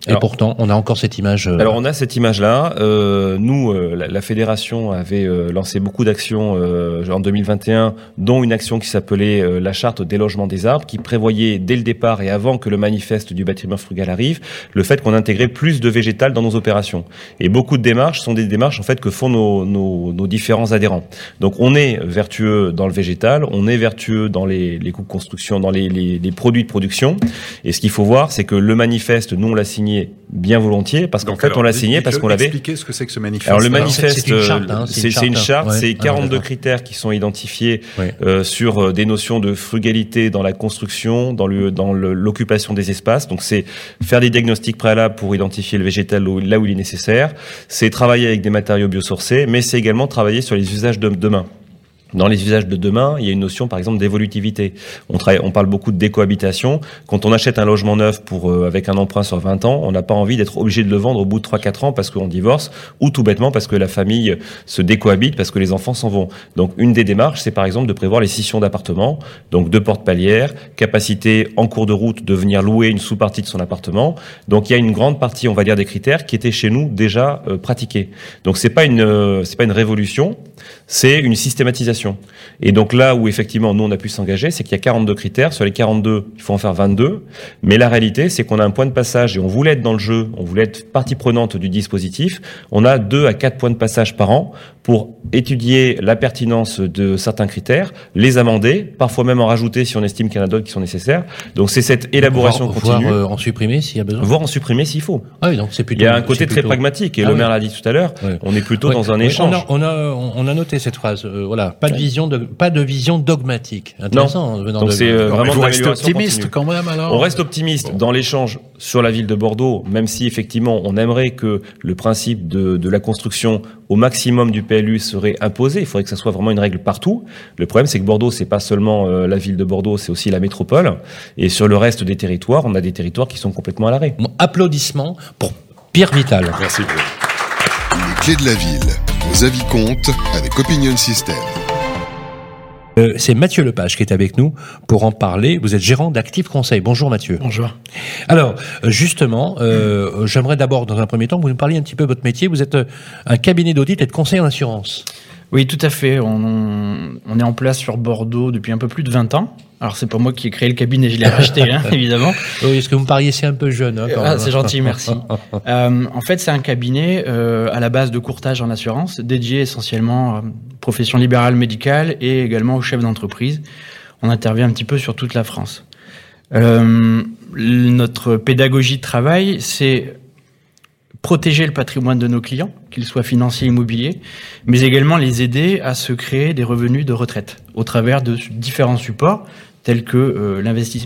et pourtant, on a encore cette image. Euh, Alors, on a cette image-là. Euh, nous, euh, la, la, fédération avait euh, lancé beaucoup d'actions en 2021, dont une action qui s'appelait la charte des logements des arbres, qui prévoyait dès le départ et avant que le manifeste du bâtiment frugal arrive, le fait qu'on intégrait plus de végétal dans nos opérations. Et beaucoup de démarches sont des démarches en fait que font nos, nos, nos différents adhérents. Donc, on est vertueux dans le végétal, on est vertueux dans les, les coûts de construction, dans les, les, les produits de production. Et ce qu'il faut voir, c'est que le manifeste, nous on l'a signé bien volontiers parce qu'en fait on l'a signé parce qu'on l'avait. Expliquer ce que c'est que ce manifeste. Alors le manifeste, c'est une charte, hein, c'est 42 critères qui sont identifiés euh, sur euh, des notions de frugalité dans la construction, dans le dans l'occupation des espaces. Donc c'est faire des diagnostics préalables pour identifier le végétal là où il est nécessaire. C'est travailler avec des matériaux biosourcés, mais c'est également travailler sur les usages de demain. Dans les usages de demain, il y a une notion, par exemple, d'évolutivité. On, parle beaucoup de décohabitation. Quand on achète un logement neuf euh, avec un emprunt sur 20 ans, on n'a pas envie d'être obligé de le vendre au bout de 3-4 ans parce qu'on divorce, ou tout bêtement parce que la famille se décohabite, parce que les enfants s'en vont. Donc, une des démarches, c'est par exemple de prévoir les scissions d'appartements, donc deux portes palières, capacité en cours de route de venir louer une sous-partie de son appartement. Donc, il y a une grande partie, on va dire, des critères qui étaient chez nous déjà euh, pratiqués. Donc, c'est pas euh, pas une révolution, c'est une systématisation. Et donc là où effectivement nous on a pu s'engager, c'est qu'il y a 42 critères. Sur les 42, il faut en faire 22. Mais la réalité, c'est qu'on a un point de passage et on voulait être dans le jeu, on voulait être partie prenante du dispositif. On a 2 à 4 points de passage par an pour étudier la pertinence de certains critères, les amender, parfois même en rajouter si on estime qu'il y en a d'autres qui sont nécessaires. Donc c'est cette élaboration continue. Voir euh, en supprimer s'il y a besoin. Voir en supprimer s'il faut. Ah oui, donc c'est plutôt. Il y a un côté très pragmatique et ah le maire l'a dit tout à l'heure. On est plutôt dans un échange. On a, on a, noté cette phrase. Euh, voilà, pas de vision de, pas de vision dogmatique. Intéressant. Non. Donc c'est euh, vraiment. Vous restez optimiste quand même alors. On reste optimiste dans l'échange sur la ville de Bordeaux, même si effectivement on aimerait que le principe de, de la construction au maximum du PLU serait imposé. Il faudrait que ça soit vraiment une règle partout. Le problème, c'est que Bordeaux, c'est pas seulement euh, la ville de Bordeaux, c'est aussi la métropole. Et sur le reste des territoires, on a des territoires qui sont complètement à l'arrêt. applaudissements pour Pierre Vital. Merci beaucoup. Les clés de la ville. Vos avis comptent avec Opinion System. Euh, c'est Mathieu Lepage qui est avec nous pour en parler. Vous êtes gérant d'Active Conseil. Bonjour Mathieu. Bonjour. Alors, justement, euh, j'aimerais d'abord, dans un premier temps, que vous nous parliez un petit peu de votre métier. Vous êtes euh, un cabinet d'audit et de conseil en assurance. Oui, tout à fait. On, on, est en place sur Bordeaux depuis un peu plus de 20 ans. Alors c'est pas moi qui ai créé le cabinet, je l'ai racheté, hein, évidemment. Oui, est-ce que vous me pariez un peu jeune hein, ah, C'est gentil, merci. euh, en fait, c'est un cabinet euh, à la base de courtage en assurance, dédié essentiellement à profession libérale médicale et également aux chefs d'entreprise. On intervient un petit peu sur toute la France. Euh, notre pédagogie de travail, c'est protéger le patrimoine de nos clients, qu'ils soient financiers, immobiliers, mais également les aider à se créer des revenus de retraite au travers de différents supports tels que euh,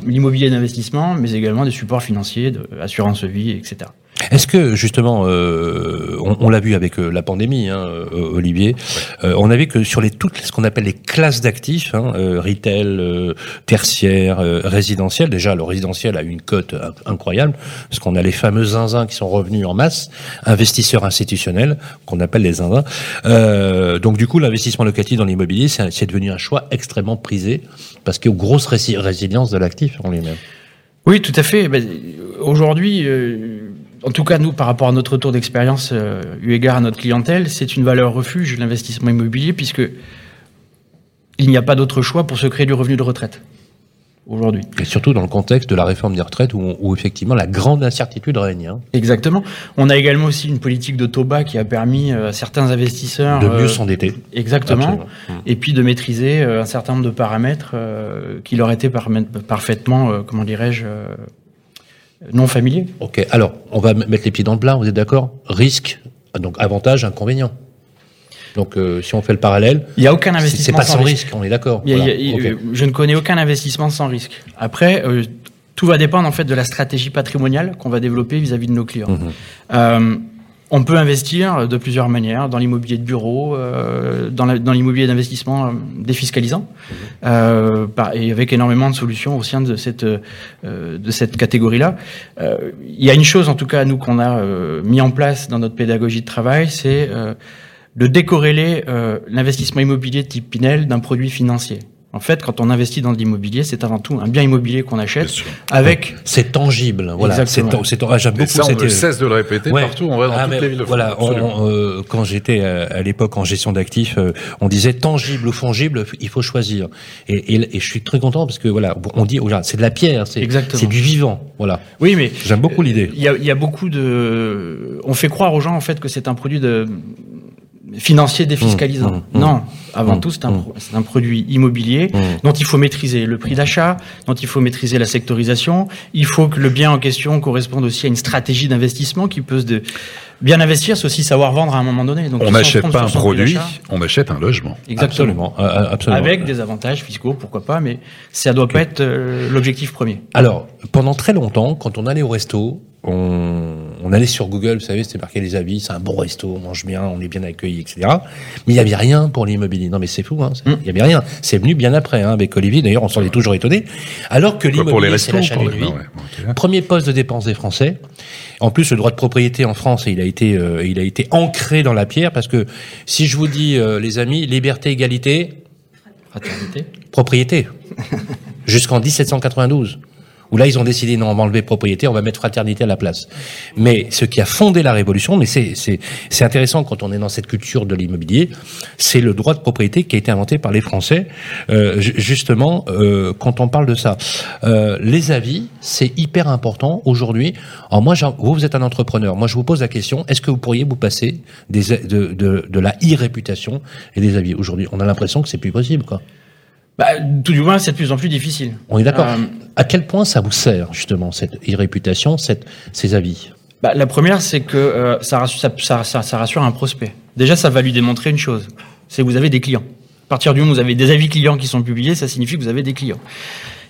l'immobilier d'investissement, mais également des supports financiers, de assurance vie, etc. Est-ce que justement, euh, on, on l'a vu avec euh, la pandémie, hein, euh, Olivier, euh, on a vu que sur les toutes ce qu'on appelle les classes d'actifs, hein, euh, retail, euh, tertiaire, résidentiel, déjà le résidentiel a une cote in- incroyable, parce qu'on a les fameux zinzins qui sont revenus en masse, investisseurs institutionnels qu'on appelle les zinzins. Donc du coup, l'investissement locatif dans l'immobilier, c'est devenu un choix extrêmement prisé, parce qu'il y a une grosse rési- résilience de l'actif en lui-même. Oui, tout à fait. Ben, Aujourd'hui, en tout cas, nous, par rapport à notre retour d'expérience, euh, eu égard à notre clientèle, c'est une valeur refuge, l'investissement immobilier, puisque il n'y a pas d'autre choix pour se créer du revenu de retraite. Aujourd'hui. Et surtout dans le contexte de la réforme des retraites où, où effectivement la grande incertitude règne. hein. Exactement. On a également aussi une politique de taux bas qui a permis euh, à certains investisseurs De mieux euh, s'endetter. Exactement. Absolument. Et puis de maîtriser un certain nombre de paramètres euh, qui leur étaient parfaitement, euh, comment dirais-je, non familiers. Ok, alors on va mettre les pieds dans le plat, vous êtes d'accord? Risque, donc avantage, inconvénient. Donc euh, si on fait le parallèle, Il n'y a aucun investissement c'est pas sans sans risque. risque, on est d'accord. Voilà. euh, Je ne connais aucun investissement sans risque. Après, euh, tout va dépendre en fait de la stratégie patrimoniale qu'on va développer vis-à-vis de nos clients. Mhm. Euh, on peut investir de plusieurs manières, dans l'immobilier de bureau, euh, dans l'immobilier d'investissement euh, défiscalisant, Mhm. euh, et avec énormément de solutions au sein de cette, euh, de cette catégorie-là. Euh, Il y a une chose, en tout cas, nous, qu'on a euh, mis en place dans notre pédagogie de travail, c'est euh, de décorréler euh, l'investissement immobilier de type Pinel d'un produit financier. En fait, quand on investit dans de l'immobilier, c'est avant tout un bien immobilier qu'on achète avec C'est tangible, voilà. C'est ah, J'aime Et beaucoup ça, on cette- ne cesse de le répéter Ouais. partout, on va dans Ah, toutes mais les villes de Voilà, France. on- euh, quand j'étais euh, à l'époque en gestion d'actifs, euh, on disait tangible ou fongible, il faut choisir. Et, et, et je suis très content parce que voilà, on dit, voilà, c'est de la pierre, c'est du vivant, voilà. Oui, mais J'aime beaucoup l'idée. il y a, y a beaucoup de. On fait croire aux gens en fait que c'est un produit de financier défiscalisant. Mmh, mmh, non, avant mmh, tout, c'est un, mmh. un produit immobilier Mmh. dont il faut maîtriser le prix d'achat, dont il faut maîtriser la sectorisation. Il faut que le bien en question corresponde aussi à une stratégie d'investissement qui peut se de... bien investir, c'est aussi savoir vendre à un moment donné. Donc, On n'achète pas un produit, on achète un logement. Exactement. Absolument, euh, absolument. Avec des avantages fiscaux, pourquoi pas, mais ça doit pas être euh, l'objectif premier. Alors, pendant très longtemps, quand on allait au resto, on, on allait sur Google, vous savez, c'était marqué les avis, c'est un bon resto, on mange bien, on est bien accueilli, etc. Mais il n'y avait rien pour l'immobilier. Non, mais c'est fou, hein, c'est- il n'y avait rien. C'est venu bien après, hein, avec Olivier. D'ailleurs, on s'en est toujours étonné. Alors que l'immobilier, c'est l'achat ouais. Premier poste de dépense des Français. En plus, le droit de propriété en France, il a été, euh, il a été ancré dans la pierre parce que si je vous dis, euh, les amis, liberté, égalité, Fraternité. propriété. Jusqu'en 1792. Où là, ils ont décidé, non, on va enlever propriété, on va mettre fraternité à la place. Mais ce qui a fondé la révolution, mais c'est, c'est, intéressant quand on est dans cette culture de l'immobilier, c'est le droit de propriété qui a été inventé par les Français, euh, ju- justement, euh, quand on parle de ça. Euh, les avis, c'est hyper important aujourd'hui. Alors moi, vous, vous êtes un entrepreneur. Moi, je vous pose la question, est-ce que vous pourriez vous passer des, de, de, de la e-réputation et des avis aujourd'hui? On a l'impression que c'est plus possible, quoi. Bah, tout du moins, c'est de plus en plus difficile. On est d'accord. Euh, À quel point ça vous sert justement cette e-réputation, cette, ces avis? Bah, la première, c'est que euh, ça, rassure, ça, ça- ça- ça rassure un prospect. Déjà, ça va lui démontrer une chose, c'est que vous avez des clients. À partir du moment où vous avez des avis clients qui sont publiés, ça signifie que vous avez des clients.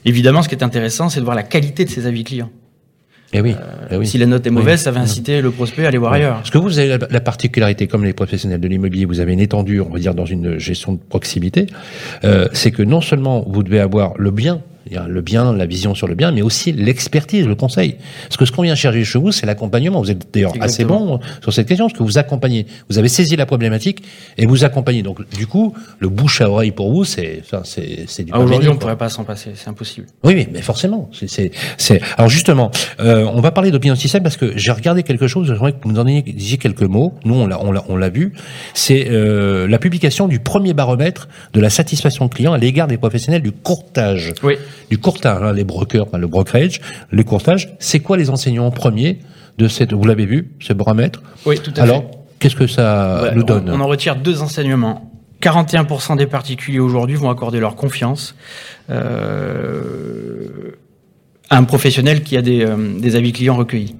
Évidemment, ce qui est intéressant, c'est de voir la qualité de ces avis clients. Eh oui. eh oui. Si la note est mauvaise, Oui. ça va inciter le prospect à aller voir ailleurs. Parce que vous avez la, la particularité, comme les professionnels de l'immobilier, vous avez une étendue, on va dire, dans une gestion de proximité, euh, c'est que non seulement vous devez avoir le bien, le bien, la vision sur le bien, mais aussi l'expertise, le conseil. Parce que ce qu'on vient chercher chez vous, c'est l'accompagnement. Vous êtes d'ailleurs assez bon sur cette question, parce que vous accompagnez. Vous avez saisi la problématique et vous accompagnez. Donc, du coup, le bouche à oreille pour vous, c'est, enfin, c'est, c'est du Ah, Aujourd'hui, on ne pourrait pas s'en passer, c'est impossible. Oui, oui, mais forcément. C'est, c'est, c'est... Alors justement, euh, on va parler d'opinion système parce que j'ai regardé quelque chose. J'aimerais que vous nous en disiez quelques mots. Nous, on l'a, on l'a, on l'a vu. C'est euh, la publication du premier baromètre de la satisfaction client à l'égard des professionnels du courtage. Oui. Du courtage, hein, les brokers, enfin, le brokerage, le courtage. C'est quoi les enseignements premiers de cette Vous l'avez vu, ce baromètre? Oui, tout à Alors, fait. qu'est-ce que ça Bah, nous on- donne? on, en retire deux enseignements. 41% des particuliers aujourd'hui vont accorder leur confiance euh, à un professionnel qui a des, euh, des avis clients recueillis.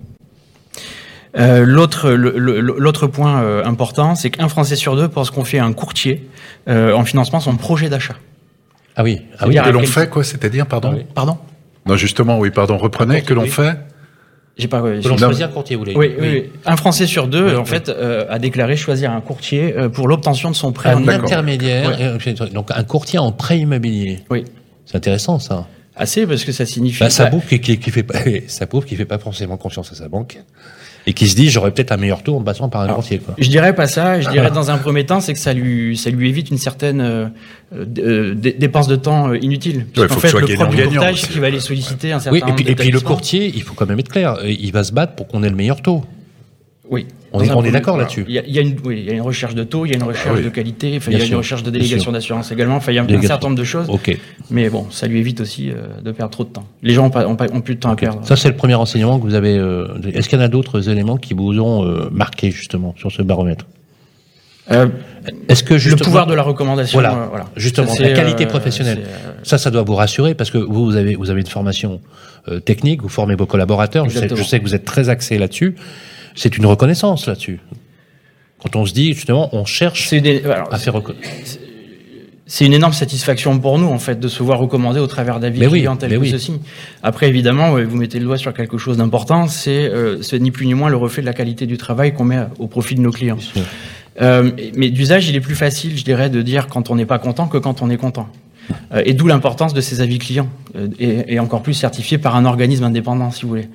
Euh, L'autre point euh, important, c'est qu'un Français sur deux pense qu'on fait un courtier euh, en financement son projet d'achat. Ah oui, ah oui. Que l'on fait quoi C'est-à-dire, pardon Pardon Non, justement, oui, pardon. Reprenez, que l'on oui. fait J'ai pas. Que l'on choisit un courtier, vous l'avez Oui, oui, oui. Un Français sur deux, Oui, en oui. fait, euh, a déclaré choisir un courtier euh, pour l'obtention de son prêt. Un intermédiaire, euh, donc un courtier en prêt immobilier. Oui. C'est intéressant ça. Assez parce que ça signifie. Bah, ça prouve qu'il qu'il fait pas, ça prouve qu'il fait pas forcément confiance à sa banque et qu'il se dit j'aurais peut-être un meilleur taux en passant par un courtier. Quoi. Je dirais pas ça. Je dirais dans un premier temps, c'est que ça lui, ça lui évite une certaine euh, euh, dé- dépense de temps euh, inutile. faut en que fait, soit le propre courtage, qu'il va aller solliciter un certain Oui, et nombre puis, et puis le courtier, il faut quand même être clair, euh, il va se battre pour qu'on ait le meilleur taux. Oui. On est- on est d'accord là-dessus. Il y, a, il y a une, oui, il y a une recherche de taux, il y a une recherche Oui. de qualité, enfin, il y a une recherche de délégation d'assurance également. Enfin, il y a un certain nombre de choses. Ok. Mais bon, ça lui évite aussi euh, de perdre trop de temps. Les gens ont, pas, ont, pas- ont plus de temps à perdre. Ça, c'est le premier enseignement que vous avez. euh, Est-ce qu'il y en a d'autres éléments qui vous ont euh, marqué justement sur ce baromètre? Euh, Est-ce que le pouvoir de la recommandation. Voilà, euh, voilà. justement, Ça, la qualité professionnelle. Ça, ça doit vous rassurer parce que vous, vous avez, vous avez une formation euh, technique, vous formez vos collaborateurs. Je sais, je sais que vous êtes très axé là-dessus. C'est une reconnaissance là-dessus. Quand on se dit justement, on cherche C'est des- alors, à faire reconnaître. C'est une énorme satisfaction pour nous, en fait, de se voir recommander au travers d'avis oui, clients tels que oui. ceci. Après, évidemment, vous mettez le doigt sur quelque chose d'important, c'est euh, c'est ni plus ni moins le reflet de la qualité du travail qu'on met au profit de nos clients. Euh, mais d'usage, il est plus facile, je dirais, de dire quand on n'est pas content que quand on est content. Euh, et d'où l'importance de ces avis clients, euh, et, et encore plus certifiés par un organisme indépendant, si vous voulez.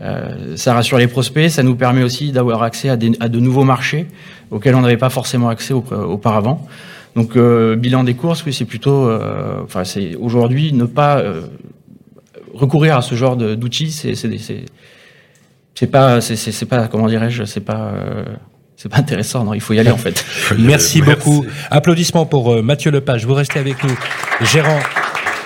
Euh, ça rassure les prospects, ça nous permet aussi d'avoir accès à, des- à de nouveaux marchés auxquels on n'avait pas forcément accès au- auparavant. Donc euh, bilan des courses, oui, c'est plutôt, euh, enfin c'est aujourd'hui ne pas euh, recourir à ce genre d'outils, c'est c'est des- c'est c'est pas c'est pas comment dirais-je, c'est pas euh, c'est pas intéressant. Non, il faut y aller en fait. Merci, beaucoup. Applaudissements pour euh, Mathieu Lepage. Vous restez avec nous, gérant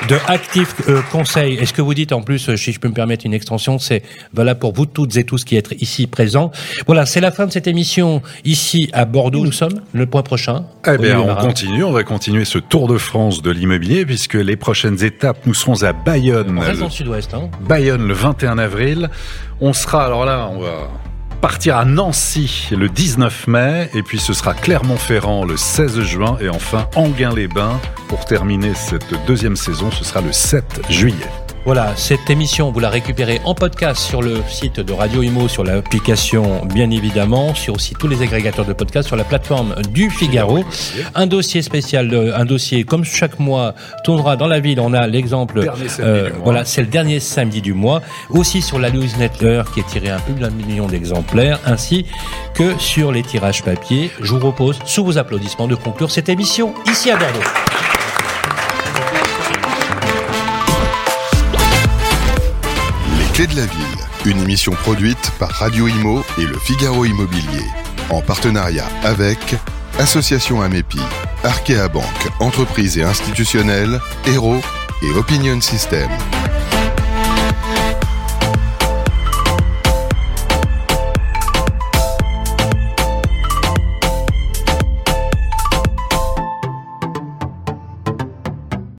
de Active euh, Conseil. Est-ce que vous dites en plus, euh, si je peux me permettre une extension, c'est valable pour vous toutes et tous qui êtes ici présents. Voilà, c'est la fin de cette émission ici à Bordeaux. Nous sommes le point prochain. Eh bien, on continue, on va continuer ce tour de France de l'immobilier puisque les prochaines étapes, nous serons à Bayonne. On reste le- le sud-ouest. Hein. Bayonne le 21 avril. On sera, alors là, on va partir à Nancy le 19 mai, et puis ce sera Clermont-Ferrand le 16 juin, et enfin Anguin-les-Bains pour terminer cette deuxième saison, ce sera le 7 juillet. Voilà, cette émission, vous la récupérez en podcast sur le site de Radio Imo, sur l'application bien évidemment, sur aussi tous les agrégateurs de podcasts, sur la plateforme du Figaro. Un dossier spécial, euh, un dossier comme chaque mois tournera dans la ville. On a l'exemple, mois. voilà, c'est le dernier samedi du mois. Aussi sur la newsletter qui est tiré un peu d'un million d'exemplaires, ainsi que sur les tirages papier. Je vous propose, sous vos applaudissements, de conclure cette émission ici à Bordeaux. Clés de la Ville, une émission produite par Radio Imo et le Figaro Immobilier, en partenariat avec Association Amépi, Arkea Banque, entreprise et institutionnelle, Hero et Opinion System.